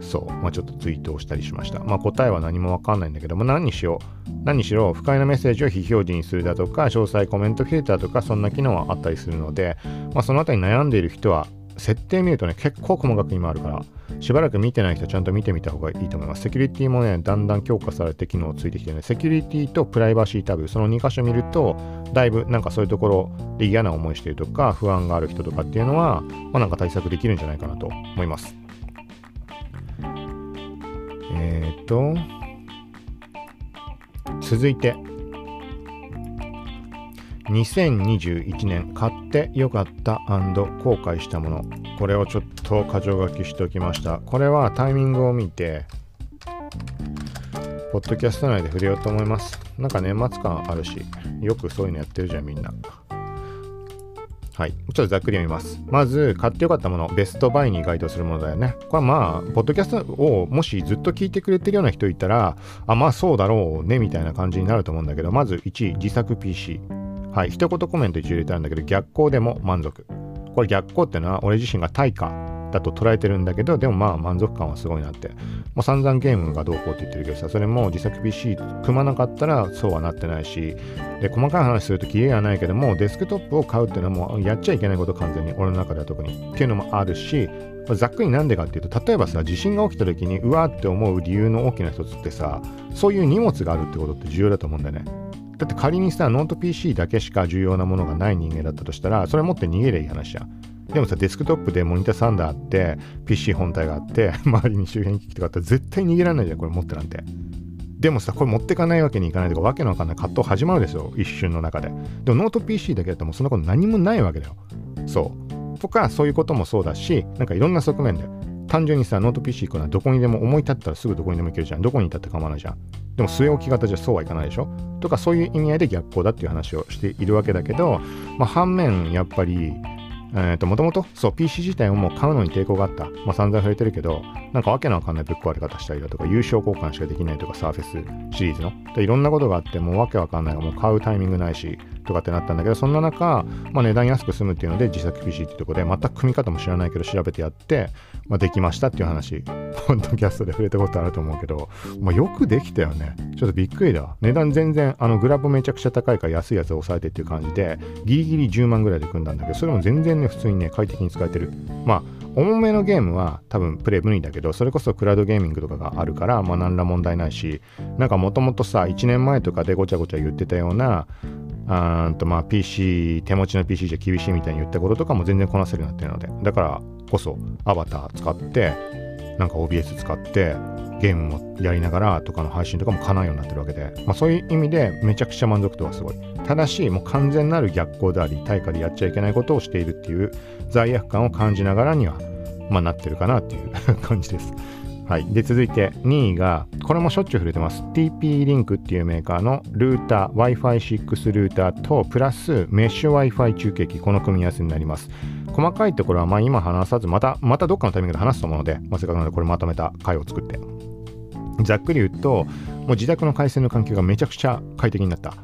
そう、まあ、ちょっとツイートをしたりしました。まあ、答えは何もわかんないんだけども、何にしよう。何にしろ、不快なメッセージを非表示にするだとか、詳細コメントフィルターとか、そんな機能はあったりするので、まあ、そのあたり悩んでいる人は、設定見るとね、結構細かく今あるから、しばらく見てない人はちゃんと見てみた方がいいと思います。セキュリティもね、だんだん強化されて機能ついてきてね、セキュリティとプライバシータブ、その2箇所見ると、だいぶなんかそういうところで嫌な思いしてるとか、不安がある人とかっていうのは、まあ、なんか対策できるんじゃないかなと思います。えっ、ー、と、続いて、2021年買ってよかった後悔したものこれをちょっと箇条書きしておきましたこれはタイミングを見てポッドキャスト内で触れようと思いますなんか年末感あるしよくそういうのやってるじゃんみんなはい。ちょっとざっくり読みます。まず、買ってよかったもの、ベストバイに該当するものだよね。これはまあ、ポッドキャストをもしずっと聞いてくれてるような人いたら、あ、まあそうだろうね、みたいな感じになると思うんだけど、まず1位、自作 PC。はい、一言コメント一応入れたんだけど、逆光でも満足。これ逆光ってのは俺自身が対価だと捉えてるんだけど、でもまあ満足感はすごいなって。もう散々ゲームがどうこうって言ってるけどさ、それも自作 PC 組まなかったらそうはなってないし、で、細かい話するとキリがないけども、デスクトップを買うっていうのはもうやっちゃいけないこと完全に俺の中では特にっていうのもあるし、ざっくりなんでかっていうと、例えばさ、地震が起きた時にうわーって思う理由の大きな一つってさ、そういう荷物があるってことって重要だと思うんだよね。だって仮にさ、ノート PC だけしか重要なものがない人間だったとしたら、それ持って逃げりゃいい話じゃん。でもさ、デスクトップでモニターサンダーあって、PC 本体があって、周りに周辺機器とかあったら絶対逃げられないじゃん、これ持ってなんて。でもさ、これ持ってかないわけにいかないとか、わけのわかんない葛藤始まるですよ、一瞬の中で。でもノート PC だけだともうそんなこと何もないわけだよ。そう。とか、そういうこともそうだし、なんかいろんな側面で。単純にさ、ノート PC 行くのはどこにでも思い立ったらすぐどこにでも行けるじゃん。どこにいたって構わないじゃん。でも据え置き型じゃそうはいかないでしょ？とかそういう意味合いで逆行だっていう話をしているわけだけど、まあ、反面やっぱりえっ、ー、と、もともと、そう、PC 自体をもう買うのに抵抗があった。まあ、散々触れてるけど、なんかわけのわかんないぶっ壊れ方したりだとか、有償交換しかできないとか、サーフェスシリーズの。でいろんなことがあって、もうわけわかんない、もう買うタイミングないし、とかってなったんだけど、そんな中、まあ、値段安く済むっていうので、自作 PC っていうところで、全く組み方も知らないけど、調べてやって、まあ、できましたっていう話、ポッドキャストで触れたことあると思うけど、まあ、よくできたよね。ちょっとびっくりだ。値段全然、あの、グラボめちゃくちゃ高いから安いやつを抑えてっていう感じで、ギリギリ10万ぐらいで組んだんだけど、それも全然ね、普通にね、快適に使えてる。まあ、重めのゲームは多分プレイ無理だけど、それこそクラウドゲーミングとかがあるから、まあ何ら問題ないし、なんかもともとさ、1年前とかでごちゃごちゃ言ってたような、あとまあ PC、手持ちの PC じゃ厳しいみたいに言ったこととかも全然こなせるようになってるので、だからこそアバター使って、なんか OBS 使って、ゲームもやりながらとかの配信とかも叶うようになってるわけで、まあ、そういう意味でめちゃくちゃ満足度はすごい。ただし、もう完全なる逆行であり、対価でやっちゃいけないことをしているっていう罪悪感を感じながらには、まあ、なってるかなっていう 感じです。はい。で、続いて2位が、これもしょっちゅう触れてます。TP リンクっていうメーカーのルーター、Wi-Fi6 ルーターと、プラスメッシュ Wi-Fi 中継機、この組み合わせになります。細かいところはまあ今話さず、また、またどっかのタイミングで話すと思うので、まあ、せっかくなのでこれまとめた回を作って。ざっくり言うと、もう自宅の回線の環境がめちゃくちゃ快適になった。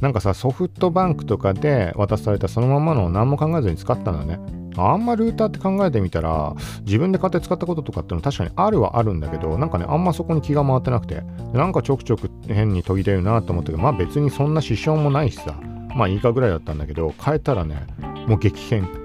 なんかさ、ソフトバンクとかで渡されたそのままの何も考えずに使ったんだね。あんまルーターって考えてみたら、自分で買って使ったこととかっての確かにあるはあるんだけど、なんかね、あんまそこに気が回ってなくて、なんかちょくちょく変に途切れるなと思ったけど、まあ別にそんな支障もないしさ、まあいいかぐらいだったんだけど、変えたらね、もう激変。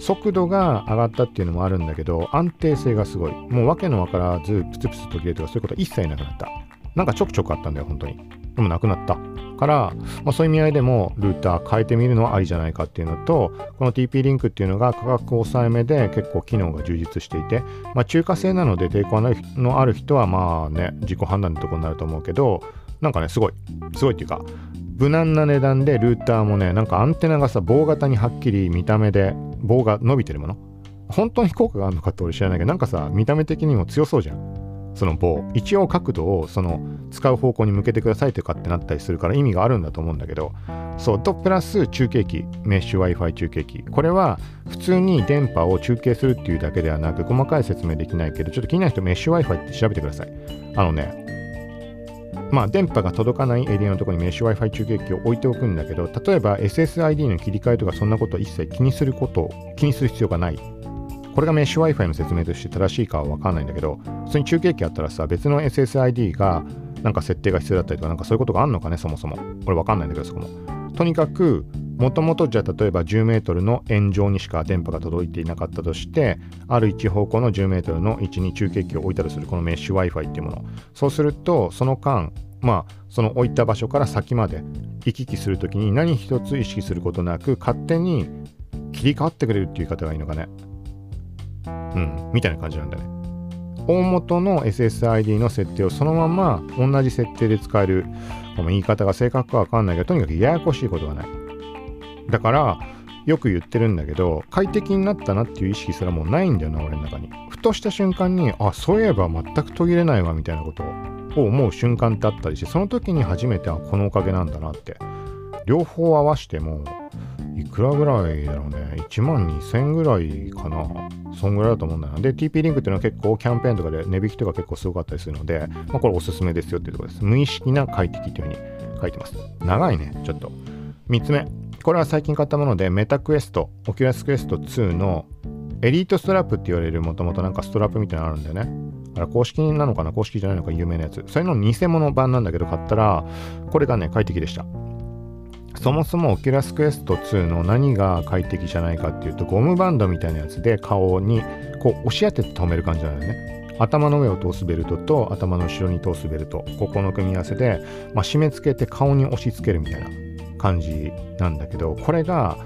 速度が上がったっていうのもあるんだけど、安定性がすごい。もう訳のわからず、プツプツ途切れとかそういうことは一切なくなった。なんかちょくちょくあったんだよ、本当に。でもなくなった。から、まあ、そういう意味合いでもルーター変えてみるのはありじゃないかっていうのと、この TP リンクっていうのが価格抑えめで結構機能が充実していて、まあ、中華製なので抵抗のある人はまあね、自己判断のところになると思うけど、なんかね、すごい、すごいっていうか、無難な値段でルーターもね、なんかアンテナがさ、棒型にはっきり見た目で棒が伸びてるもの。本当に効果があるのかって俺知らないけど、なんかさ、見た目的にも強そうじゃん。その棒。一応角度をその使う方向に向けてくださいとかってなったりするから意味があるんだと思うんだけど。そう。とプラス中継機。メッシュ Wi-Fi 中継機。これは普通に電波を中継するっていうだけではなく細かい説明できないけどちょっと気になる人メッシュ Wi-Fi って調べてください。あのねまあ電波が届かないエリアのところにメッシュ Wi-Fi 中継機を置いておくんだけど例えば SSID の切り替えとかそんなことを一切気にすること気にする必要がないこれがメッシュ Wi-Fi の説明として正しいかはわかんないんだけど、普通に中継機あったらさ、別の SSID がなんか設定が必要だったりとか、なんかそういうことがあるのかね、そもそも。これわかんないんだけど、そこも。とにかく、もともとじゃあ例えば10メートルの円状にしか電波が届いていなかったとしてある一方向の10メートルの位置に中継機を置いたとするこのメッシュ Wi-Fi っていうもの。そうするとその間まあその置いた場所から先まで行き来するときに何一つ意識することなく勝手に切り替わってくれるっていう方がいいのかね。うんみたいな感じなんだね。大元の SSID の設定をそのまま同じ設定で使える。この言い方が正確かわかんないけどとにかくややこしいことがない。だからよく言ってるんだけど快適になったなっていう意識すらもうないんだよな俺の中に。ふとした瞬間にあそういえば全く途切れないわみたいなことを思う瞬間ってあったりしてその時に初めてはこのおかげなんだなって。両方合わせてもいくらぐらいだろうね。1万2000ぐらいかな。そんぐらいだと思うんだな。で TP リンクっていうのは結構キャンペーンとかで値引きとか結構すごかったりするので、まあ、これおすすめですよっていうところです。無意識な快適というふうに書いてます。長いねちょっと。3つ目。これは最近買ったもので、メタクエスト、オキュラスクエスト2のエリートストラップって言われるもともとなんかストラップみたいなのあるんだよね。あれ公式なのかな？公式じゃないのか？有名なやつ。それの偽物版なんだけど買ったら、これがね、快適でした。そもそもオキュラスクエスト2の何が快適じゃないかっていうと、ゴムバンドみたいなやつで顔にこう押し当てて止める感じなんだよね。頭の上を通すベルトと頭の後ろに通すベルト、ここの組み合わせで、まあ、締め付けて顔に押し付けるみたいな感じなんだけどこれが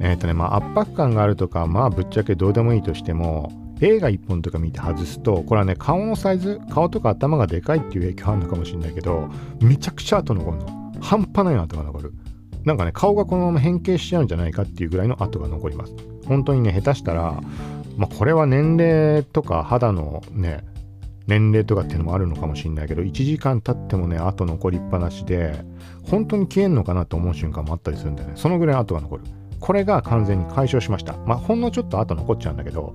えっ、ー、とねまあ圧迫感があるとかまあぶっちゃけどうでもいいとしても映画1本とか見て外すとこれはね顔のサイズ顔とか頭がでかいっていう影響あるのかもしれないけどめちゃくちゃ後残るの。半端ない跡が残る。なんかね顔がこのまま変形しちゃうんじゃないかっていうぐらいの跡が残ります。本当にね下手したらまあこれは年齢とか肌のね年齢とかっていうのもあるのかもしれないけど1時間経ってもね跡残りっぱなしで本当に消えんのかなと思う瞬間もあったりするんだよね。そのぐらい跡が残る。これが完全に解消しました。まあほんのちょっと跡残っちゃうんだけど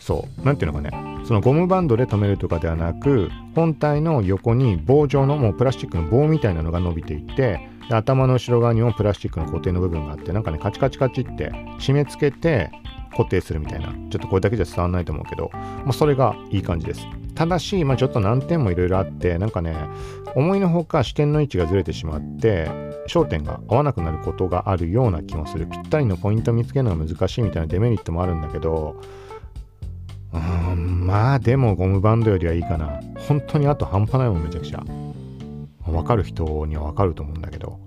そう。何ていうのかね。そのゴムバンドで留めるとかではなく本体の横に棒状のもうプラスチックの棒みたいなのが伸びていって頭の後ろ側にもプラスチックの固定の部分があってなんかねカチカチカチって締め付けて固定するみたいな。ちょっとこれだけじゃ伝わらないと思うけど、まあ、それがいい感じです。ただし、まあ、ちょっと難点もいろいろあってなんかね思いのほか視点の位置がずれてしまって焦点が合わなくなることがあるような気もする。ぴったりのポイントを見つけるのが難しいみたいなデメリットもあるんだけどうんまあでもゴムバンドよりはいいかな。本当にあと半端ないもんめちゃくちゃ。わかる人にはわかると思うんだけど。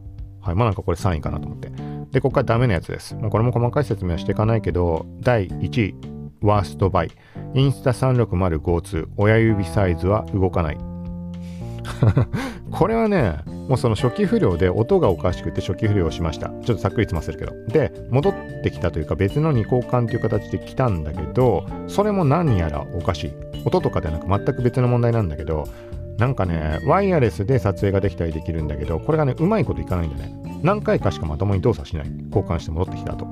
はいまあなんかこれ3位かなと思って。でここからダメなやつです、まあ、これも細かい説明はしていかないけど第1位ワーストバイ。インスタ36052親指サイズは動かない。これはねもうその初期不良で音がおかしくて初期不良をしました。ちょっとさっくりつませるけど。で戻ってきたというか別のに交換という形で来たんだけどそれも何やらおかしい。音とかではなく全く別の問題なんだけどなんかねワイヤレスで撮影ができたりできるんだけどこれがねうまいこといかないんだね。何回かしかまともに動作しない。交換して戻ってきた後。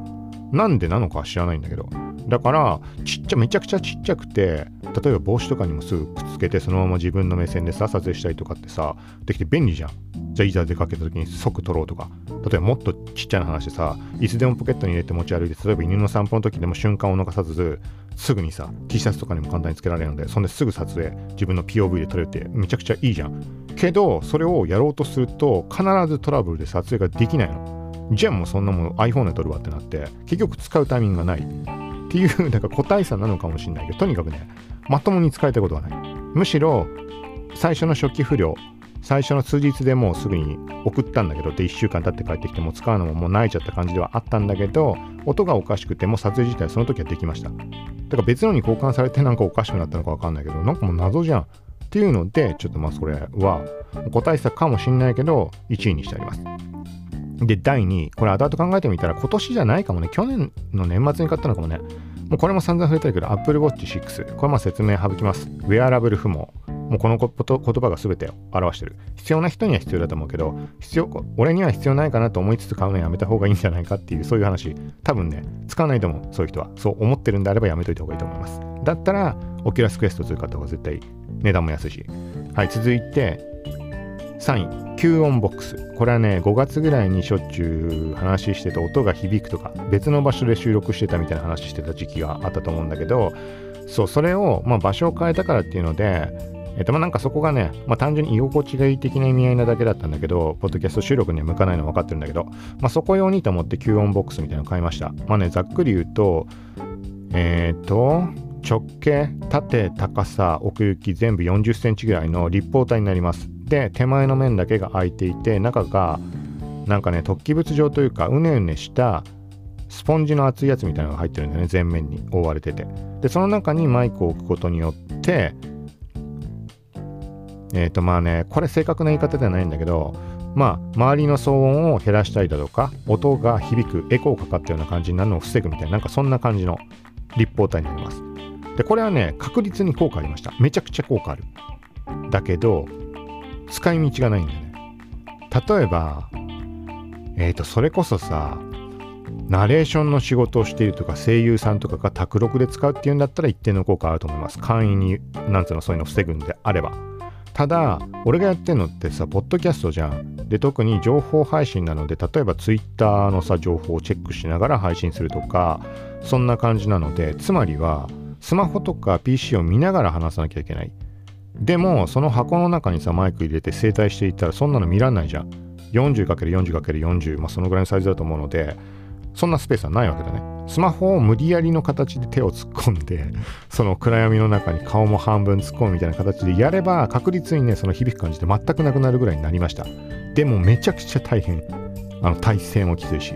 なんでなのかは知らないんだけど。だからちっちゃめちゃくちゃちっちゃくて例えば帽子とかにもすぐくっつけてそのまま自分の目線でさ撮影したりとかってさできて便利じゃん。じゃあいざ出かけた時に即撮ろうとか。例えばもっとちっちゃな話でさいつでもポケットに入れて持ち歩いて例えば犬の散歩の時でも瞬間を逃さずすぐにさ T シャツとかにも簡単につけられるのでそんですぐ撮影自分の POV で撮れてめちゃくちゃいいじゃん。けどそれをやろうとすると必ずトラブルで撮影ができないの。じゃあもうそんなもの iPhone で撮るわってなって結局使うタイミングがない。っていうなんか個体差なのかもしれないけどとにかくねまともに使えたことはない。むしろ最初の初期不良最初の数日でもうすぐに送ったんだけどで1週間経って帰ってきても使うのももう慣れちゃった感じではあったんだけど音がおかしくても撮影自体その時はできました。だから別のに交換されてなんかおかしくなったのかわかんないけどなんかもう謎じゃんっていうのでちょっとまあそれは個体差かもしんないけど1位にしてあります。で第2位。これ後々考えてみたら今年じゃないかもね。去年の年末に買ったのかもね。もうこれも散々触れてるけど Apple Watch 6これま説明省きますウェアラブル不毛もうこの言葉が全て表してる。必要な人には必要だと思うけど、必要、俺には必要ないかなと思いつつ買うのやめた方がいいんじゃないかっていう、そういう話、多分ね、使わないと思う、そういう人は。そう思ってるんであればやめといた方がいいと思います。だったら、オキュラスクエスト2買った方が絶対値段も安いし。はい、続いて、3位、吸音ボックス。これはね、5月ぐらいにしょっちゅう話してて、音が響くとか、別の場所で収録してたみたいな話してた時期があったと思うんだけど、そう、それを、まあ、場所を変えたからっていうので、えっと、まあ、なんかそこがね、まあ、単純に居心地がいい的な意味合いなだけだったんだけど、ポッドキャスト収録には向かないの分かってるんだけど、まあ、そこ用にと思って吸音ボックスみたいなの買いました。まあね、ざっくり言うと、えっ、と、直径、縦、高さ、奥行き全部40センチぐらいの立方体になります。で、手前の面だけが開いていて、中がなんかね、突起物状というか、うねうねしたスポンジの厚いやつみたいなのが入ってるんだよね、全面に覆われてて。で、その中にマイクを置くことによって、えっ、ー、とまあね、これ正確な言い方ではないんだけど、まあ、周りの騒音を減らしたりだとか、音が響く、エコーかかったような感じになるのを防ぐみたいな、なんかそんな感じの立方体になります。で、これはね、確実に効果ありました。めちゃくちゃ効果ある。だけど、使い道がないんだよね。例えば、えっ、ー、と、それこそさ、ナレーションの仕事をしているとか声優さんとかが卓録で使うっていうんだったら一定の効果あると思います。簡易に、なんつうの、そういうのを防ぐんであれば。ただ、俺がやってるのってさ、ポッドキャストじゃん。で、特に情報配信なので、例えば Twitter のさ、情報をチェックしながら配信するとか、そんな感じなので、つまりは、スマホとか PC を見ながら話さなきゃいけない。でも、その箱の中にさ、マイク入れて整体していったら、そんなの見らんないじゃん。40×40×40、まあ、そのぐらいのサイズだと思うので、そんなスペースはないわけだね。スマホを無理やりの形で手を突っ込んで、その暗闇の中に顔も半分突っ込むみたいな形でやれば、確実にね、その響く感じで全くなくなるぐらいになりました。でもめちゃくちゃ大変。あの、体勢もきついし。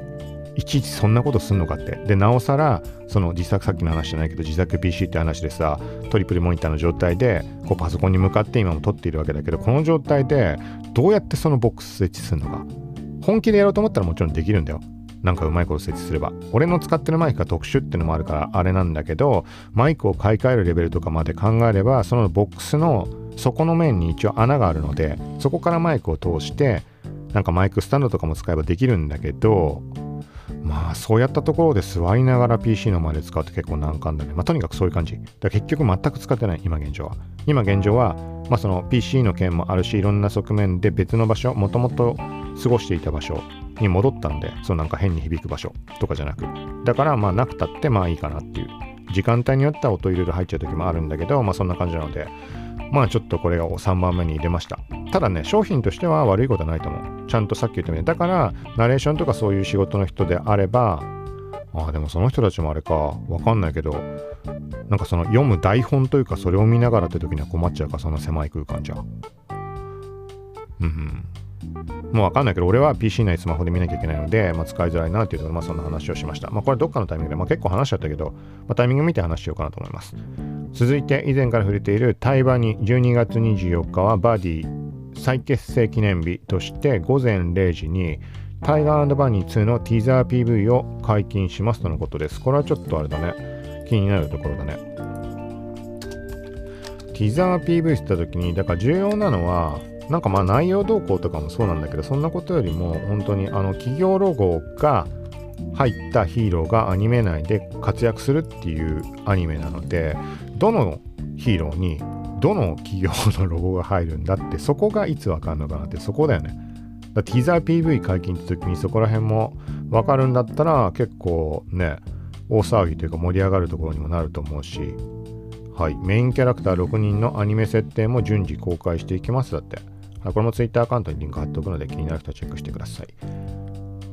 いちいちそんなことすんのかって。で、なおさら、その自作さっきの話じゃないけど、自作 PC って話でさ、トリプルモニターの状態で、こうパソコンに向かって今も撮っているわけだけど、この状態で、どうやってそのボックス設置するのか。本気でやろうと思ったらもちろんできるんだよ。なんかうまいこと設置すれば。俺の使ってるマイクが特殊ってのもあるからあれなんだけど、マイクを買い替えるレベルとかまで考えれば、そのボックスの底の面に一応穴があるので、そこからマイクを通して、なんかマイクスタンドとかも使えばできるんだけど、まあそうやったところで座りながら PC の前で使うって結構難関だね。まあとにかくそういう感じ。だ結局全く使ってない、今現状は。今現状は、まあその PC の件もあるし、いろんな側面で別の場所、もともと過ごしていた場所に戻ったんで、そのなんか変に響く場所とかじゃなく。だからまあなくたってまあいいかなっていう。時間帯によっては音いろいろ入っちゃう時もあるんだけど、まあそんな感じなので、まあちょっとこれを3番目に入れました。ただね、商品としては悪いことはないと思う。ちゃんとさっき言ったように。だから、ナレーションとかそういう仕事の人であれば、ああ、でもその人たちもあれか、わかんないけど、なんかその読む台本というか、それを見ながらって時には困っちゃうか、その狭い空間じゃ。うん、うん。もうわかんないけど、俺は PC 内スマホで見なきゃいけないので、まあ、使いづらいなっていうところで、まあ、そんな話をしました。まあ、これどっかのタイミングで、まあ、結構話しちゃったけど、まあ、タイミング見て話しようかなと思います。続いて、以前から触れている対話に12月24日はバディ再結成記念日として午前0時にタイガーバニー2のティザー PV を解禁しますとのことです。これはちょっとあれだね。気になるところだね。ティザー PV って言った時に、だから重要なのは、なんかまあ内容動向とかもそうなんだけど、そんなことよりも本当にあの企業ロゴが入ったヒーローがアニメ内で活躍するっていうアニメなので、どのヒーローにどの企業のロゴが入るんだって、そこがいつわかんのかなって、そこだよね。だティザー PV 解禁って時にそこら辺もわかるんだったら結構ね、大騒ぎというか盛り上がるところにもなると思うし、はい、メインキャラクター6人のアニメ設定も順次公開していきますだって。これも Twitter アカウントにリンク貼っておくので気になる人はチェックしてください。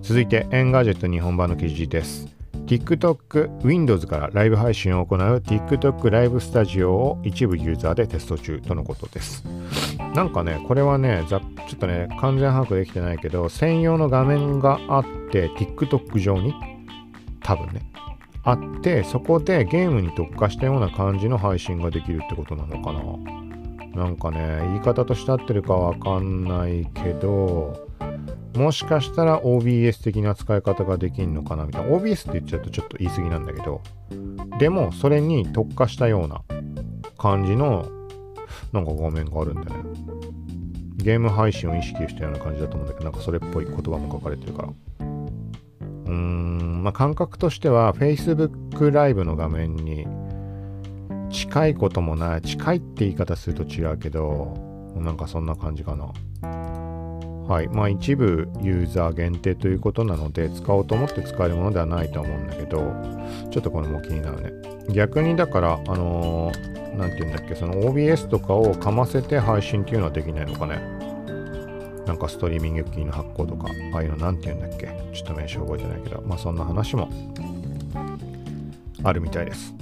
続いて、エンガジェット日本版の記事です。TikTok Windows からライブ配信を行う TikTok ライブスタジオを一部ユーザーでテスト中とのことです。なんかね、これはね、ちょっとね、完全把握できてないけど、専用の画面があって、TikTok 上に、多分ね、あって、そこでゲームに特化したような感じの配信ができるってことなのかな。なんかね、言い方として合ってるかわかんないけど、もしかしたら OBS 的な使い方ができんのかなみたいな。OBS って言っちゃうとちょっと言い過ぎなんだけど、でもそれに特化したような感じのなんか画面があるんだよね。ゲーム配信を意識したような感じだと思うんだけど、なんかそれっぽい言葉も書かれてるから。うーん、まあ感覚としては Facebook ライブの画面に近いこともない。近いって言い方すると違うけど、なんかそんな感じかな。はい。まあ、一部ユーザー限定ということなので使おうと思って使えるものではないと思うんだけどちょっとこれも気になるね。逆にだからあの何、ー、て言うんだっけその OBS とかをかませて配信っていうのはできないのかね。なんかストリーミングキーの発行とかああいうの何て言うんだっけ。ちょっと名称覚えてないけどまあそんな話もあるみたいです。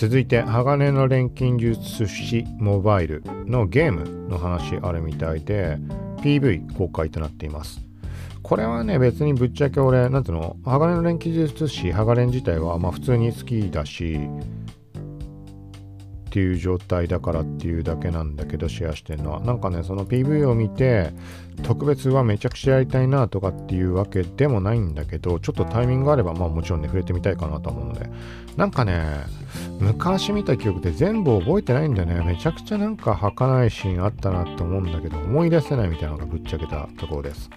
続いて鋼の錬金術師モバイルのゲームの話あるみたいで PV 公開となっています。これはね別にぶっちゃけ俺なんていうの鋼の錬金術師鋼自体はまあ普通に好きだしっていう状態だからっていうだけなんだけどシェアしてるのはなんかねその PV を見て特別はめちゃくちゃやりたいなとかっていうわけでもないんだけどちょっとタイミングがあればまあもちろんね触れてみたいかなと思うので。なんかね昔見た記憶で全部覚えてないんだよね。めちゃくちゃなんか儚いシーンあったなって思うんだけど思い出せないみたいなのがぶっちゃけたところです。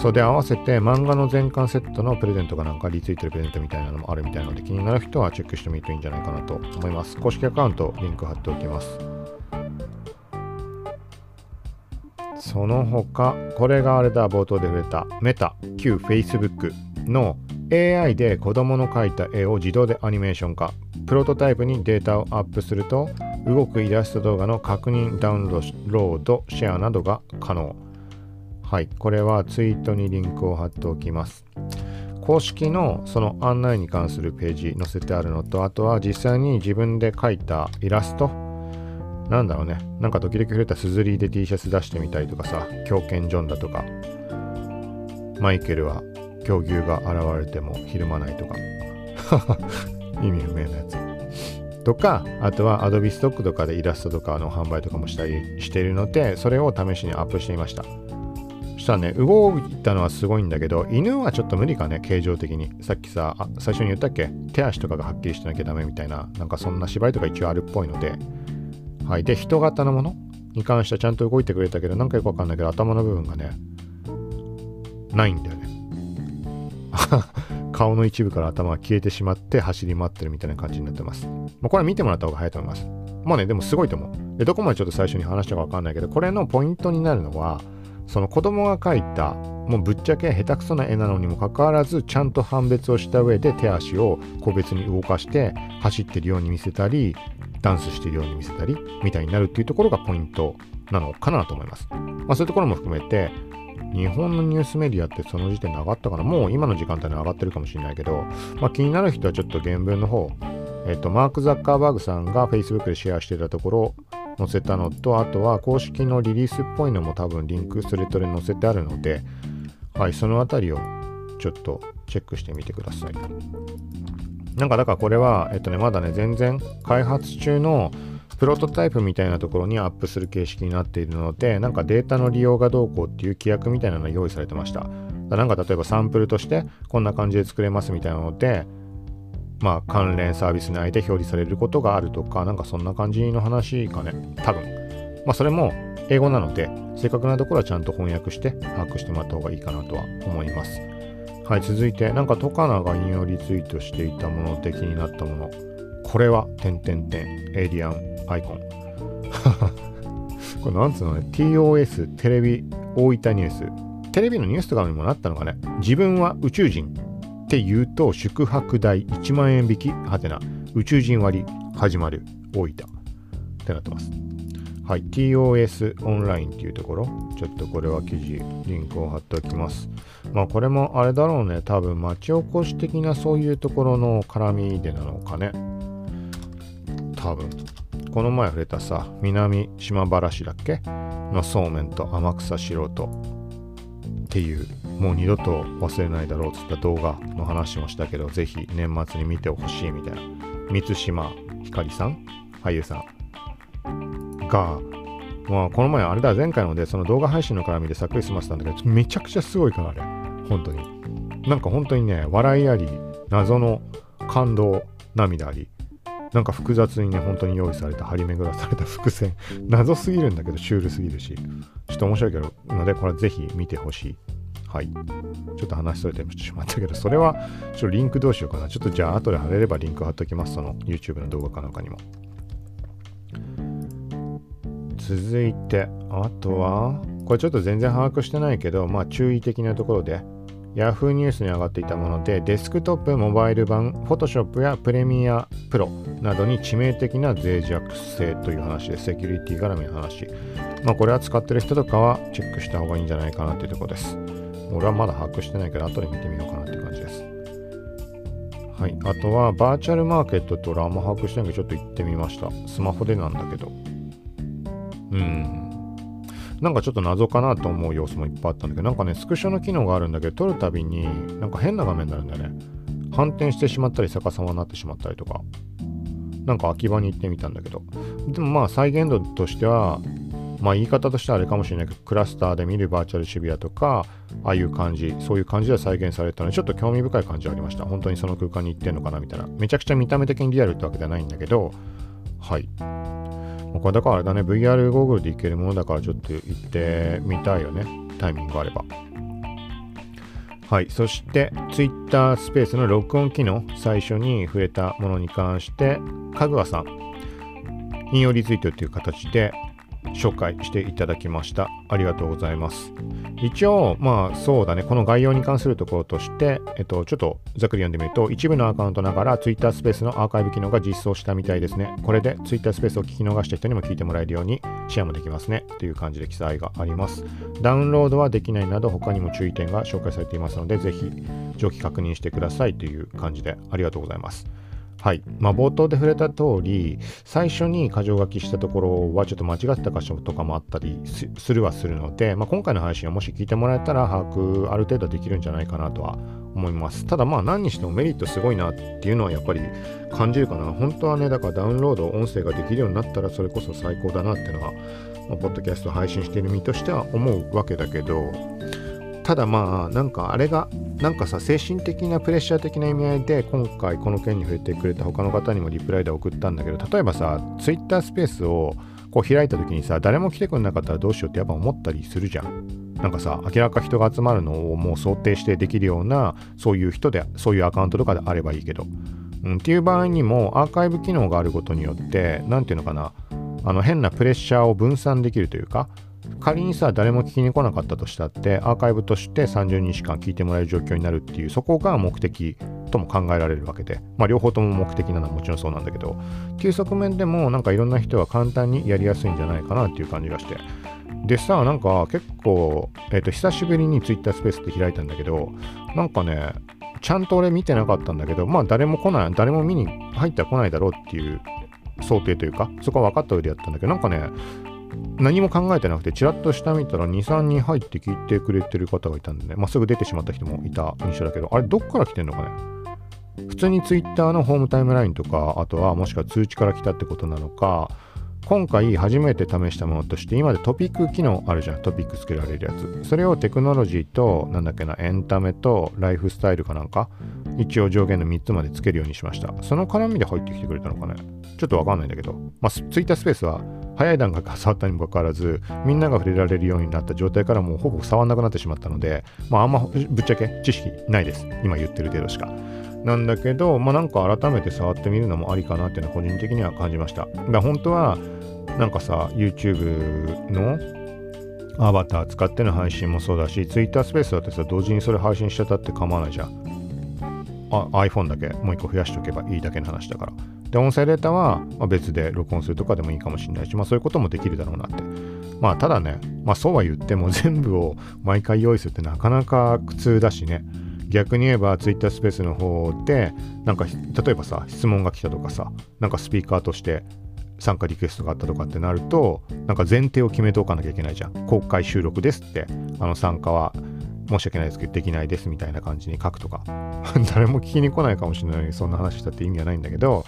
それ合わせて漫画の全巻セットのプレゼントがなんかリツイートでプレゼントみたいなのもあるみたいなので気になる人はチェックしてみるといいんじゃないかなと思います。公式アカウントリンク貼っておきます。その他、これがあれだ、冒頭で触れたメタ、旧 Facebook の AI で子供の描いた絵を自動でアニメーション化。プロトタイプにデータをアップすると、動くイラスト動画の確認、ダウンロード、シェアなどが可能。はい、これはツイートにリンクを貼っておきます。公式のその案内に関するページ載せてあるのと、あとは実際に自分で描いたイラスト、なんだろうね、なんか時々触れたすずりで T シャツ出してみたりとかさ、狂犬ジョンだとか、マイケルは狂牛が現れてもひるまないとか、意味不明なやつ。とか、あとは Adobe Stock とかでイラストとかの販売とかもしたりしているので、それを試しにアップしてみました。したらね、動いたのはすごいんだけど、犬はちょっと無理かね、形状的に。さっきさ、最初に言ったっけ？手足とかがはっきりしてなきゃダメみたいな、なんかそんな芝居とか一応あるっぽいので、はい。で、人型のもの？に関してはちゃんと動いてくれたけど、なんかよくわかんないけど、頭の部分がね、ないんだよね。顔の一部から頭が消えてしまって走り回ってるみたいな感じになってます。まあ、これ見てもらった方が早いと思います。まあね、でもすごいと思う。で、どこまでちょっと最初に話したかわかんないけど、これのポイントになるのは、その子供が描いたもうぶっちゃけ下手くそな絵なのにもかかわらずちゃんと判別をした上で手足を個別に動かして走ってるように見せたりダンスしてるように見せたりみたいになるっていうところがポイントなのかなと思います。まあ、そういうところも含めて日本のニュースメディアってその時点で上がったかな？もう今の時間帯に上がってるかもしれないけど、まあ、気になる人はちょっと原文の方えっと、マーク・ザッカーバーグさんが Facebook でシェアしてたところ載せたのと、あとは公式のリリースっぽいのも多分リンクスレッドで載せてあるので、はい、そのあたりをちょっとチェックしてみてください。なんかだからこれは、えっとね、まだね、全然開発中のプロトタイプみたいなところにアップする形式になっているので、なんかデータの利用がどうこうっていう規約みたいなのが用意されてました。なんか例えばサンプルとしてこんな感じで作れますみたいなので、まあ、関連サービス内で表示されることがあるとか、なんかそんな感じの話かね。多分。まあ、それも英語なので、正確なところはちゃんと翻訳して把握してもらった方がいいかなとは思います。はい、続いて、なんかトカナが引用リツイートしていたもので気になったもの。これは、点々点、エイリアンアイコン。これなんつうのね、TOS テレビ大分ニュース。テレビのニュースとかにもなったのかね？自分は宇宙人って言うと宿泊代1万円引きはてな。宇宙人割始まる。大分。ってなってます。はい。TOS オンラインっていうところ。ちょっとこれは記事リンクを貼っておきます。まあこれもあれだろうね。多分町おこし的なそういうところの絡みでなのかね。多分。この前触れたさ南島原市だっけ？のそうめんと天草素人っていうもう二度と忘れないだろうっつった動画の話もしたけどぜひ年末に見てほしいみたいな満島ひかりさん俳優さんがまあこの前あれだ前回のでその動画配信の絡みでさっくり済ませたんだけどめちゃくちゃすごいからあれ本当になんか本当にね笑いあり謎の感動涙ありなんか複雑にね、本当に用意された、張り巡らされた伏線。謎すぎるんだけど、シュールすぎるし。ちょっと面白いけど、ので、これはぜひ見てほしい。はい。ちょっと話しそれてしまったけど、それは、ちょっとリンクどうしようかな。ちょっとじゃあ、後で貼れればリンク貼っときます。その YouTube の動画かなんかにも。続いて、あとは、これちょっと全然把握してないけど、まあ注意的なところで、Yahoo ニュースに上がっていたもので、デスクトップ、モバイル版、Photoshop やプレミアプロなどに致命的な脆弱性という話でセキュリティ絡みの話。まあこれは使ってる人とかはチェックした方がいいんじゃないかなっていうところです。俺はまだ把握してないけど、後で見てみようかなって感じです。はい。あとは、バーチャルマーケットって俺あんま把握してないけど、ちょっと行ってみました。スマホでなんだけど。うん。なんかちょっと謎かなと思う要素もいっぱいあったんだけど、なんかね、スクショの機能があるんだけど、撮るたびになんか変な画面になるんだよね。反転してしまったり、逆さまになってしまったりとか。なんか秋葉に行ってみたんだけど。でもまあ再現度としては、まあ言い方としてはあれかもしれないけど、クラスターで見るバーチャル渋谷とか、ああいう感じ、そういう感じで再現されたので、ちょっと興味深い感じはありました。本当にその空間に行ってんのかなみたいな。めちゃくちゃ見た目的にリアルってわけではないんだけど、はい。これだからあれだね、VR ゴーグルでいけるものだからちょっと行ってみたいよね。タイミングがあれば。はい。そして、Twitter スペースの録音機能、最初に触れたものに関して、かぐわさん、引用リツイートという形で、紹介していただきました。ありがとうございます。一応、まあそうだね、この概要に関するところとして、えっと、ちょっとざっくり読んでみると、一部のアカウントながら Twitter スペースのアーカイブ機能が実装したみたいですね。これで Twitter スペースを聞き逃した人にも聞いてもらえるようにシェアもできますね。という感じで記載があります。ダウンロードはできないなど他にも注意点が紹介されていますので、ぜひ上記確認してくださいという感じでありがとうございます。はい。まあ、冒頭で触れた通り、最初に箇条書きしたところはちょっと間違ってた箇所とかもあったりするはするので、まあ、今回の配信はもし聞いてもらえたら把握ある程度できるんじゃないかなとは思います。ただまあ何にしてもメリットすごいなっていうのはやっぱり感じるかな。本当はね、だからダウンロード、音声ができるようになったらそれこそ最高だなっていうのは、まあ、ポッドキャスト配信している身としては思うわけだけど、ただまあなんかあれがなんかさ精神的なプレッシャー的な意味合いで今回この件に触れてくれた他の方にもリプライで送ったんだけど例えばさ Twitter スペースをこう開いた時にさ誰も来てくれなかったらどうしようってやっぱ思ったりするじゃん。なんかさ明らか人が集まるのをもう想定してできるようなそういう人でそういうアカウントとかであればいいけど、うん、っていう場合にもアーカイブ機能があることによって何ていうのかな。あの変なプレッシャーを分散できるというか仮にさ誰も聞きに来なかったとしたってアーカイブとして30日間聞いてもらえる状況になるっていうそこが目的とも考えられるわけでまあ両方とも目的なのはもちろんそうなんだけどっていう側面でもなんかいろんな人は簡単にやりやすいんじゃないかなっていう感じがして。でさなんか結構、えっ、ー、と久しぶりに Twitter スペースって開いたんだけどなんかねちゃんと俺見てなかったんだけどまあ誰も来ない誰も見に入っては来ないだろうっていう想定というかそこは分かった上でやったんだけどなんかね何も考えてなくて、ちらっと下見たら2、3人入って聞いてくれてる方がいたんでね、まあ、すぐ出てしまった人もいた印象だけど、あれ、どっから来てんのかね？普通に Twitter のホームタイムラインとか、あとはもしくは通知から来たってことなのか、今回初めて試したものとして、今でトピック機能あるじゃん。トピックつけられるやつ。それをテクノロジーと、なんだっけな、エンタメとライフスタイルかなんか、一応上限の3つまでつけるようにしました。その絡みで入ってきてくれたのかね？ちょっとわかんないんだけど、まあ、ツイッタースペースは早い段階から触ったにもかかわらず、みんなが触れられるようになった状態からもうほぼ触んなくなってしまったので、まあ、あんまぶっちゃけ知識ないです。今言ってる程度しか。なんだけど、まあ、なんか改めて触ってみるのもありかなっていうのは個人的には感じました。だ本当は、なんかさ、YouTube のアバター使っての配信もそうだし、Twitter スペースだってさ、同時にそれ配信しちゃったって構わないじゃん。あ iPhone だけもう一個増やしておけばいいだけの話だから。で、音声データは別で録音するとかでもいいかもしれないし、まあそういうこともできるだろうなって。まあただね、まあそうは言っても 全部を毎回用意するってなかなか苦痛だしね。逆に言えば Twitter スペースの方で、なんか例えばさ、質問が来たとかさ、なんかスピーカーとして参加リクエストがあったとかってなると、なんか前提を決めておかなきゃいけないじゃん。公開収録ですって、あの参加は申し訳ないですけど、できないですみたいな感じに書くとか。誰も聞きに来ないかもしれないのに、そんな話したって意味はないんだけど、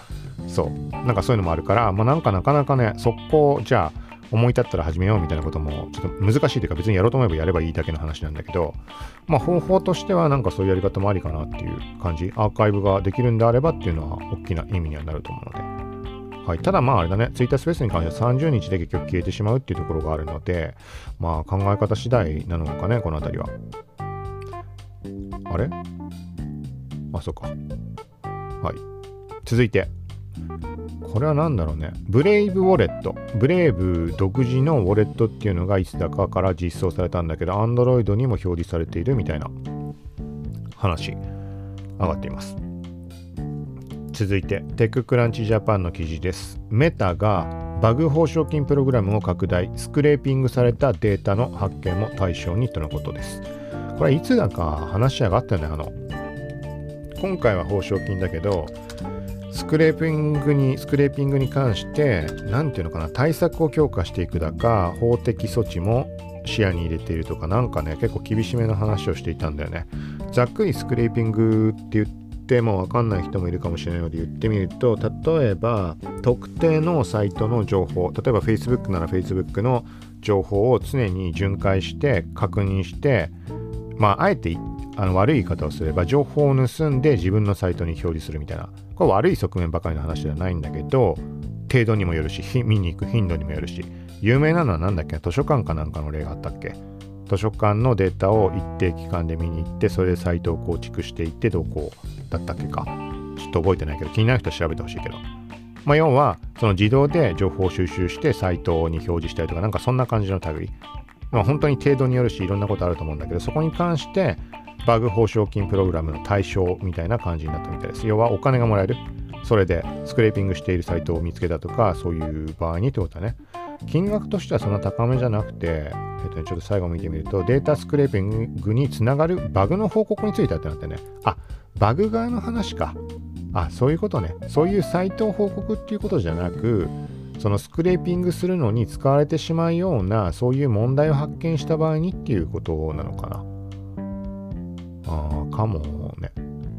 そう。なんかそういうのもあるから、まあなんかなかなかね、速攻、じゃあ、思い立ったら始めようみたいなこともちょっと難しいというか別にやろうと思えばやればいいだけの話なんだけど、まあ方法としてはなんかそういうやり方もありかなっていう感じ。アーカイブができるんであればっていうのは大きな意味にはなると思うので。はい、ただまああれだね、ツイッタースペースに関しては30日で結局消えてしまうっていうところがあるので、まあ考え方次第なのかね、この辺りは。あれ？あ、そっか。はい。続いて、これは何だろうね。ブレイブウォレット。ブレイブ独自のウォレットっていうのがいつだかから実装されたんだけど、Android にも表示されているみたいな話、上がっています。続いて、テッククランチジャパンの記事です。メタがバグ報奨金プログラムを拡大、スクレイピングされたデータの発見も対象にとのことです。これいつだか話し上がったね、あの、今回は報奨金だけど、スクレーピングに、スクレーピングに関して、何ていうのかな、対策を強化していくだか、法的措置も視野に入れているとか、なんかね、結構厳しめの話をしていたんだよね。ざっくりスクレーピングって言ってもわかんない人もいるかもしれないので言ってみると、例えば、特定のサイトの情報、例えば Facebook なら Facebook の情報を常に巡回して確認して、まあ、あえてあの悪い言い方をすれば情報を盗んで自分のサイトに表示するみたいな。これ悪い側面ばかりの話ではないんだけど程度にもよるし見に行く頻度にもよるし有名なのは何だっけ？図書館かなんかの例があったっけ？図書館のデータを一定期間で見に行ってそれでサイトを構築していってどこだったっけか？ちょっと覚えてないけど気になる人は調べてほしいけど。まあ要はその自動で情報を収集してサイトに表示したりとかなんかそんな感じの類。まあ本当に程度によるしいろんなことあると思うんだけどそこに関してバグ報奨金プログラムの対象みたいな感じになったみたいです。要はお金がもらえる。それでスクレーピングしているサイトを見つけたとか、そういう場合にってことだね。金額としてはそんな高めじゃなくて、えっとね、ちょっと最後見てみると、データスクレーピングにつながるバグの報告についてってなってね。あ、バグ側の話か。あ、そういうことね。そういうサイトを報告っていうことじゃなく、そのスクレーピングするのに使われてしまうような、そういう問題を発見した場合にっていうことなのかな。ああ、かもね。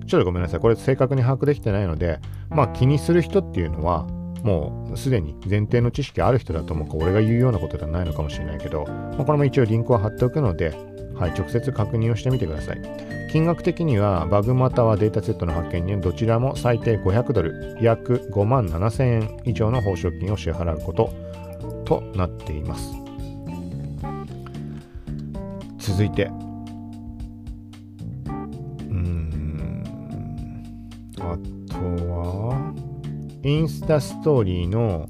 ちょっとごめんなさい。これ正確に把握できてないので、まあ気にする人っていうのは、もうすでに前提の知識ある人だと思うか、俺が言うようなことではないのかもしれないけど、まあ、これも一応リンクを貼っておくので、はい、直接確認をしてみてください。金額的には、バグまたはデータセットの発見にどちらも最低500ドル、約5万7000円以上の報奨金を支払うこととなっています。続いてうんあとは、インスタストーリーの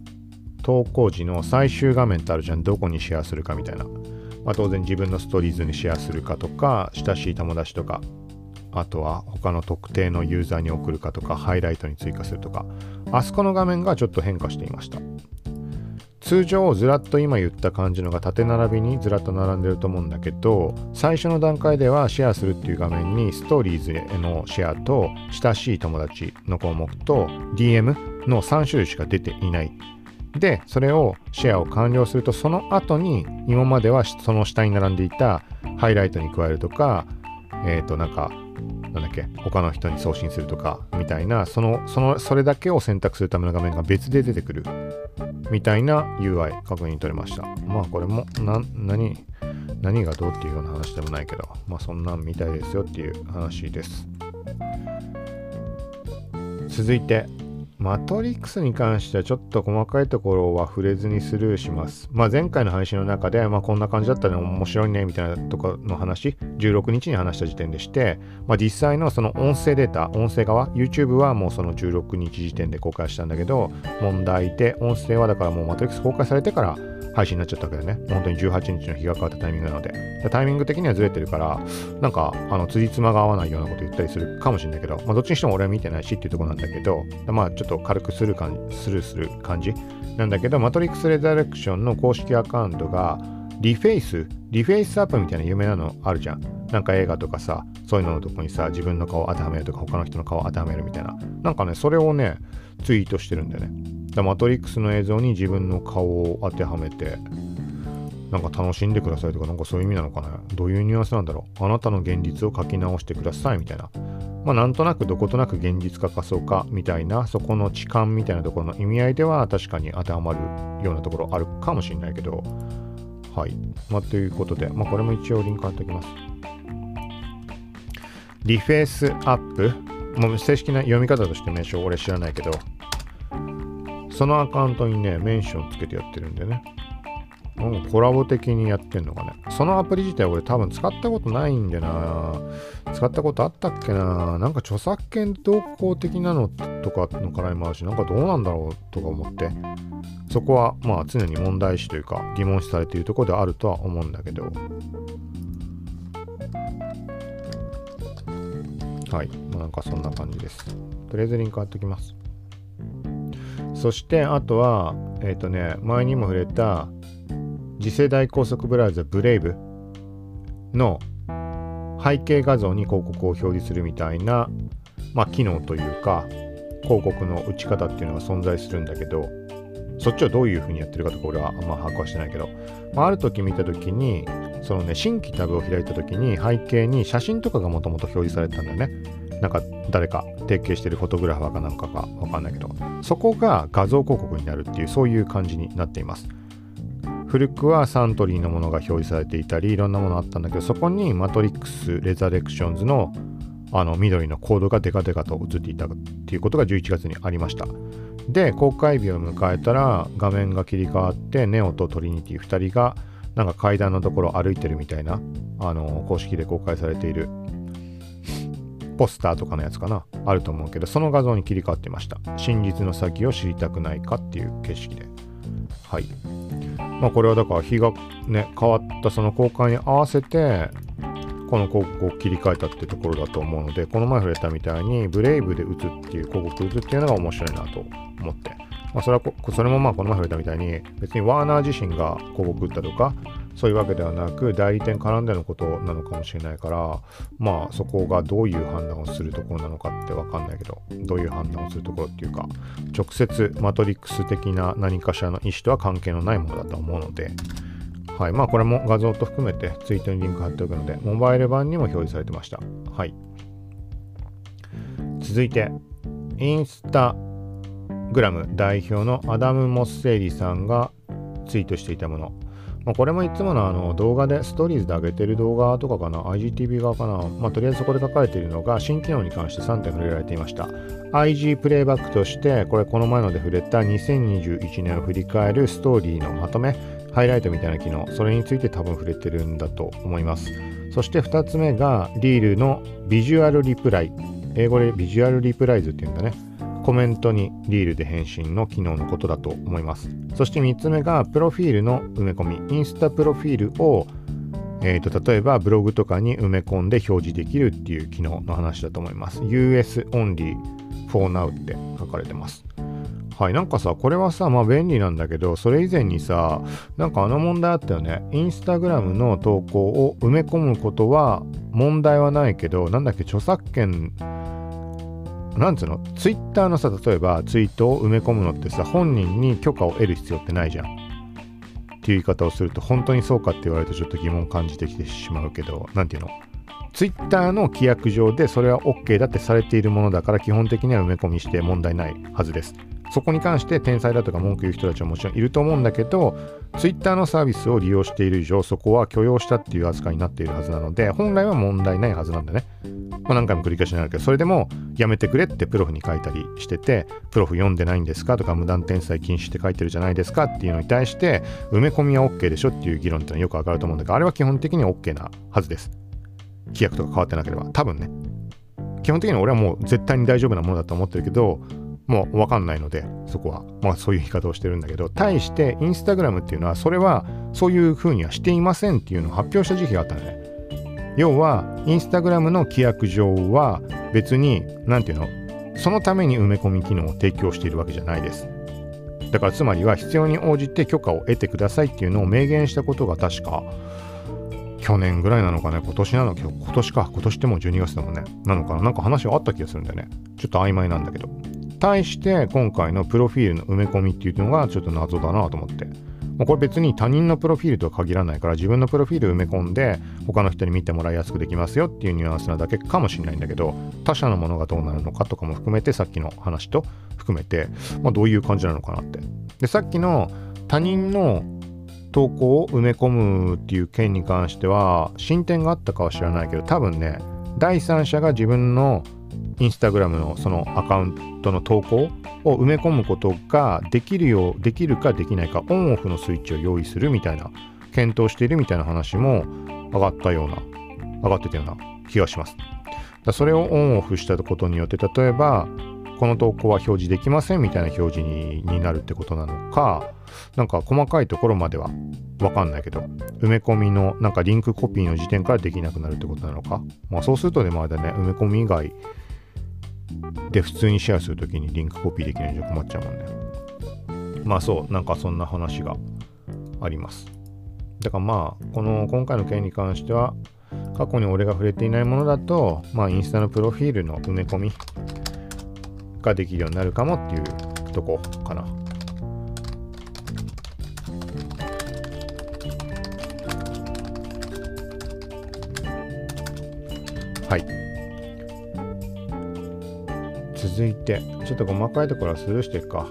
投稿時の最終画面ってあるじゃん。どこにシェアするかみたいな。まあ、当然自分のストーリーズにシェアするかとか、親しい友達とか、あとは他の特定のユーザーに送るかとか、ハイライトに追加するとか、あそこの画面がちょっと変化していました。通常ずらっと今言った感じのが縦並びにずらっと並んでると思うんだけど最初の段階ではシェアするっていう画面にストーリーズへのシェアと親しい友達の項目と DM の3種類しか出ていないでそれをシェアを完了するとその後に今まではその下に並んでいたハイライトに加えるとかえっ、ー、となんかなんだっけ他の人に送信するとかみたいなそのそのそれだけを選択するための画面が別で出てくるみたいな UI 確認取れました。まあこれも何何がどうっていうような話でもないけどまあそんなんみたいですよっていう話です。続いてマトリックスに関してはちょっと細かいところは触れずにスルーします。まあ、前回の配信の中で、まあ、こんな感じだったら面白いねみたいなとかの話、16日に話した時点でして、まあ、実際のその音声データ、音声側、YouTube はもうその16日時点で公開したんだけど、問題で、音声はだからもうマトリックス公開されてから配信になっちゃったけだね。本当に18日の日が変わったタイミングなので。タイミング的にはずれてるから、なんか、あの、辻褄が合わないようなこと言ったりするかもしれないけど、まあ、どっちにしても俺は見てないしっていうとこなんだけど、まあ、ちょっと軽くスルー感スルーする感じなんだけど、マトリックスレザレクションの公式アカウントが、リフェイス、リフェイスアップみたいな有名なのあるじゃん。なんか映画とかさ、そういうののとこにさ、自分の顔を当てはめるとか、他の人の顔を当てはめるみたいな。なんかね、それをね、ツイートしてるんだよね。マトリックスの映像に自分の顔を当てはめて、なんか楽しんでくださいとか、なんかそういう意味なのかな。どういうニュアンスなんだろう。あなたの現実を書き直してくださいみたいな。まあなんとなくどことなく現実化かそうかみたいな、そこの痴漢みたいなところの意味合いでは確かに当てはまるようなところあるかもしれないけど、はい。まあということで、まあこれも一応リンク貼っておきます。リフェイスアップ？もう正式な読み方として名称俺知らないけど、そのアカウントにね、メンションつけてやってるんでね。うん、コラボ的にやってんのかね。そのアプリ自体俺多分使ったことないんでな。使ったことあったっけな。なんか著作権同行的なのとかの課題もあるしなんかどうなんだろうとか思ってそこはまあ常に問題視というか疑問視されているところであるとは思うんだけどはい、まあ、なんかそんな感じですとりあえずリンク貼っておきますそしてあとはえっ、ー、とね前にも触れた次世代高速ブラウザブレイブの背景画像に広告を表示するみたいな、まあ、機能というか広告の打ち方っていうのが存在するんだけどそっちをどういうふうにやってるかとか俺はあんま把握はしてないけど、まあ、ある時見た時にそのね新規タブを開いた時に背景に写真とかがもともと表示されてたんだよね。なんか誰か提携してるフォトグラファーかなんかかわかんないけどそこが画像広告になるっていうそういう感じになっています。古くはサントリーのものが表示されていたりいろんなものあったんだけどそこにマトリックス・レザレクションズのあの緑のコードがデカデカと映っていたっていうことが11月にありました。で公開日を迎えたら画面が切り替わってネオとトリニティ2人がなんか階段のところを歩いてるみたいなあの公式で公開されているポスターとかのやつかな。あると思うけどその画像に切り替わってました。真実の先を知りたくないかっていう景色で。はい。まあこれはだから日がね変わったその公開に合わせてこの広告を切り替えたってところだと思うのでこの前触れたみたいにブレイブで打つっていう広告打つっていうのが面白いなと思って。まあ、それはそれもまあこの前触れたみたいに別にワーナー自身が広告打ったとかそういうわけではなく代理店絡んでのことなのかもしれないからまあそこがどういう判断をするところなのかってわかんないけどどういう判断をするところっていうか直接マトリックス的な何かしらの意思とは関係のないものだと思うのではいまあこれも画像と含めてツイートにリンク貼っておくのでモバイル版にも表示されてましたはい続いてインスタグラム代表のアダム・モッセーリさんがツイートしていたもの。まあ、これもいつものあの動画でストーリーズで上げてる動画とかかな IGTV 側かな。まあ、とりあえずそこで書かれているのが新機能に関して3点触れられていました。IG プレイバックとしてこれこの前ので触れた2021年を振り返るストーリーのまとめハイライトみたいな機能。それについて多分触れてるんだと思います。そして2つ目がリールのビジュアルリプライ。英語でビジュアルリプライズっていうんだね。コメントにリールで返信の機能のことだと思います。そして3つ目が、プロフィールの埋め込み。インスタプロフィールを、えーと、例えばブログとかに埋め込んで表示できるっていう機能の話だと思います。US only for now って書かれてます。はい、なんかさ、これはさ、まあ便利なんだけど、それ以前にさ、なんかあの問題あったよね。インスタグラムの投稿を埋め込むことは問題はないけど、なんだっけ、著作権なんつうの？ツイッターのさ、例えばツイートを埋め込むのってさ、本人に許可を得る必要ってないじゃん。っていう言い方をすると、本当にそうかって言われるとちょっと疑問感じてきてしまうけど、なんていうの？ツイッターの規約上でそれは OK だってされているものだから基本的には埋め込みして問題ないはずです。そこに関して天才だとか文句言う人たちはもちろんいると思うんだけど、ツイッターのサービスを利用している以上、そこは許容したっていう扱いになっているはずなので、本来は問題ないはずなんだね。まあ、何回も繰り返しになるけど、それでもやめてくれってプロフに書いたりしてて、プロフ読んでないんですかとか、無断転載禁止って書いてるじゃないですかっていうのに対して、埋め込みは OK でしょっていう議論ってのはよくわかると思うんだけど、あれは基本的に OK なはずです。規約とか変わってなければ、多分ね。基本的に俺はもう絶対に大丈夫なものだと思ってるけど、もうわかんないので、そこは。まあそういう言い方をしてるんだけど、対してインスタグラムっていうのは、それはそういうふうにはしていませんっていうのを発表した時期があったのね。要は、インスタグラムの規約上は別に、なんていうの、そのために埋め込み機能を提供しているわけじゃないです。だからつまりは必要に応じて許可を得てくださいっていうのを明言したことが確か去年ぐらいなのかね今年なの今年か今年っても12月だもんねなのかな？なんか話はあった気がするんだよねちょっと曖昧なんだけど対して今回のプロフィールの埋め込みっていうのがちょっと謎だなと思って。これ別に他人のプロフィールとは限らないから自分のプロフィール埋め込んで他の人に見てもらいやすくできますよっていうニュアンスなだけかもしれないんだけど他者のものがどうなるのかとかも含めてさっきの話と含めて、まあ、どういう感じなのかなって。でさっきの他人の投稿を埋め込むっていう件に関しては進展があったかは知らないけど多分ね第三者が自分のインスタグラムのそのアカウントの投稿を埋め込むことができるようできるかできないかオンオフのスイッチを用意するみたいな検討しているみたいな話も上がったような上がってたような気がします。だそれをオンオフしたことによって例えばこの投稿は表示できませんみたいな表示にになるってことなのかなんか細かいところまではわかんないけど埋め込みのなんかリンクコピーの時点からできなくなるってことなのか。まあそうするとでもあだね埋め込み以外で普通にシェアするときにリンクコピーできないんじゃ困っちゃうもんね。まあそうなんかそんな話があります。だからまあこの今回の件に関しては過去に俺が触れていないものだとまあインスタのプロフィールの埋め込みができるようになるかもっていうとこかな。続いてちょっと細かいところはスルーしていくか。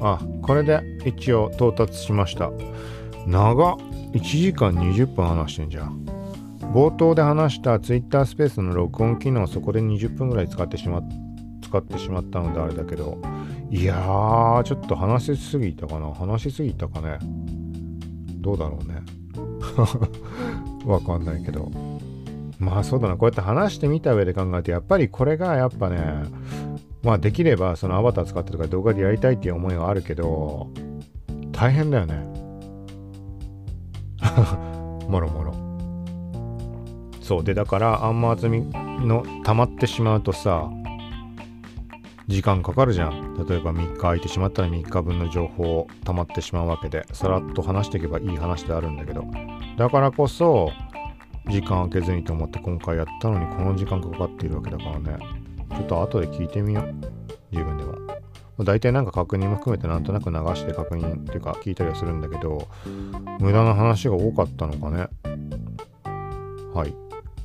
あこれで一応到達しました。長っ。1時間20分話してんじゃん。冒頭で話した Twitter スペースの録音機能そこで20分ぐらい使ってしま使ってしまったのであれだけど。いやーちょっと話しすぎたかな。話しすぎたかね。どうだろうね。わかんないけど。まあそうだな。こうやって話してみた上で考えてやっぱりこれがやっぱねまあできればそのアバター使ってとか動画でやりたいっていう思いはあるけど大変だよね。もろもろ。そう。でだからあんま厚みの溜まってしまうとさ時間かかるじゃん。例えば3日空いてしまったら3日分の情報溜まってしまうわけでさらっと話していけばいい話であるんだけど。だからこそ時間空けずにと思って今回やったのにこの時間かかっているわけだからね。ちょっと後で聞いてみよう。自分でも大体なんか確認も含めてなんとなく流して確認っていうか聞いたりはするんだけど無駄な話が多かったのかね。はい。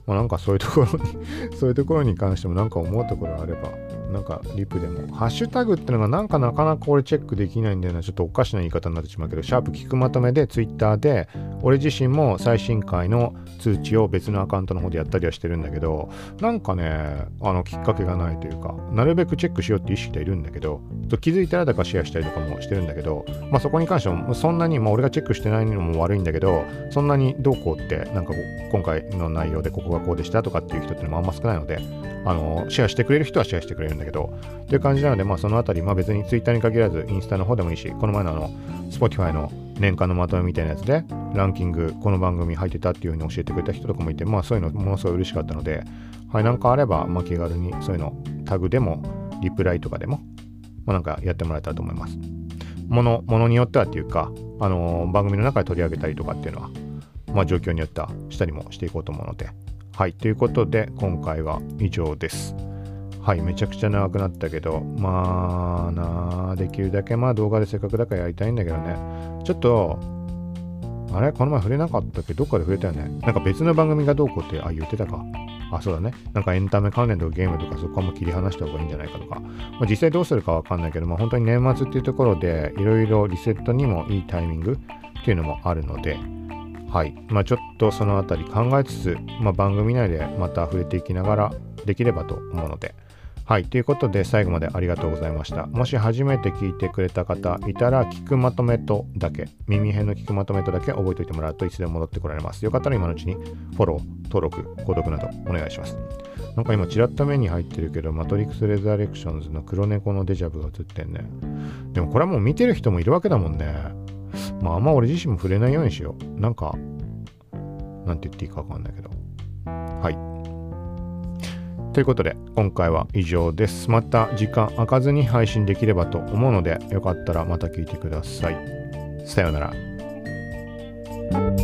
まあなんかそういうところに そういうところに関してもなんか思うところがあればなんかリプでも、ハッシュタグってのがなんかなかなか俺チェックできないんだよな。ちょっとおかしな言い方になってしまうけど、シャープ聞くまとめで Twitter で、俺自身も最新回の通知を別のアカウントの方でやったりはしてるんだけど、なんかね、あのきっかけがないというか、なるべくチェックしようって意識でいるんだけど、気づいたらだからシェアしたりとかもしてるんだけど、まあそこに関してはそんなに、まあ俺がチェックしてないのも悪いんだけど、そんなにどうこうって、なんか今回の内容でここがこうでしたとかっていう人ってのもあんま少ないので、あのシェアしてくれる人はシェアしてくれるんだけど、っていう感じなので、まあ、そのあたり、まあ、別に Twitter に限らず、インスタの方でもいいし、この前のあの、Spotify の年間のまとめみたいなやつで、ランキング、この番組入ってたっていうふうに教えてくれた人とかもいて、まあ、そういうのものすごい嬉しかったので、はい、なんかあれば、まあ、気軽にそういうの、タグでも、リプライとかでも、まあ、なんかやってもらえたらと思います。もの、ものによってはっていうか、あのー、番組の中で取り上げたりとかっていうのは、まあ、状況によってはしたりもしていこうと思うので、はい、ということで、今回は以上です。はい、めちゃくちゃ長くなったけど、まあなできるだけまあ動画でせっかくだからやりたいんだけどね。ちょっと、あれ？この前触れなかったっけ？どっかで触れたよね。なんか別の番組がどうこうって、あ、言ってたか。あ、そうだね。なんかエンタメ関連とかゲームとかそこはもう切り離した方がいいんじゃないかとか。まあ、実際どうするかわかんないけど、まあ、本当に年末っていうところでいろいろリセットにもいいタイミングっていうのもあるので、はい。まあちょっとそのあたり考えつつ、まあ番組内でまた触れていきながらできればと思うので、はい。ということで、最後までありがとうございました。もし初めて聞いてくれた方いたら、聞くまとめとだけ、耳辺の聞くまとめとだけ覚えておいてもらうといつでも戻ってこられます。よかったら今のうちにフォロー、登録、購読などお願いします。なんか今、ちらっと目に入ってるけど、マトリックス・レザレクションズの黒猫のデジャブが映ってんね。でもこれはもう見てる人もいるわけだもんね。まあ、あんま俺自身も触れないようにしよう。なんか、なんて言っていいかわかんないけど。はい。ということで今回は以上です。また時間空かずに配信できればと思うのでよかったらまた聞いてください。さようなら。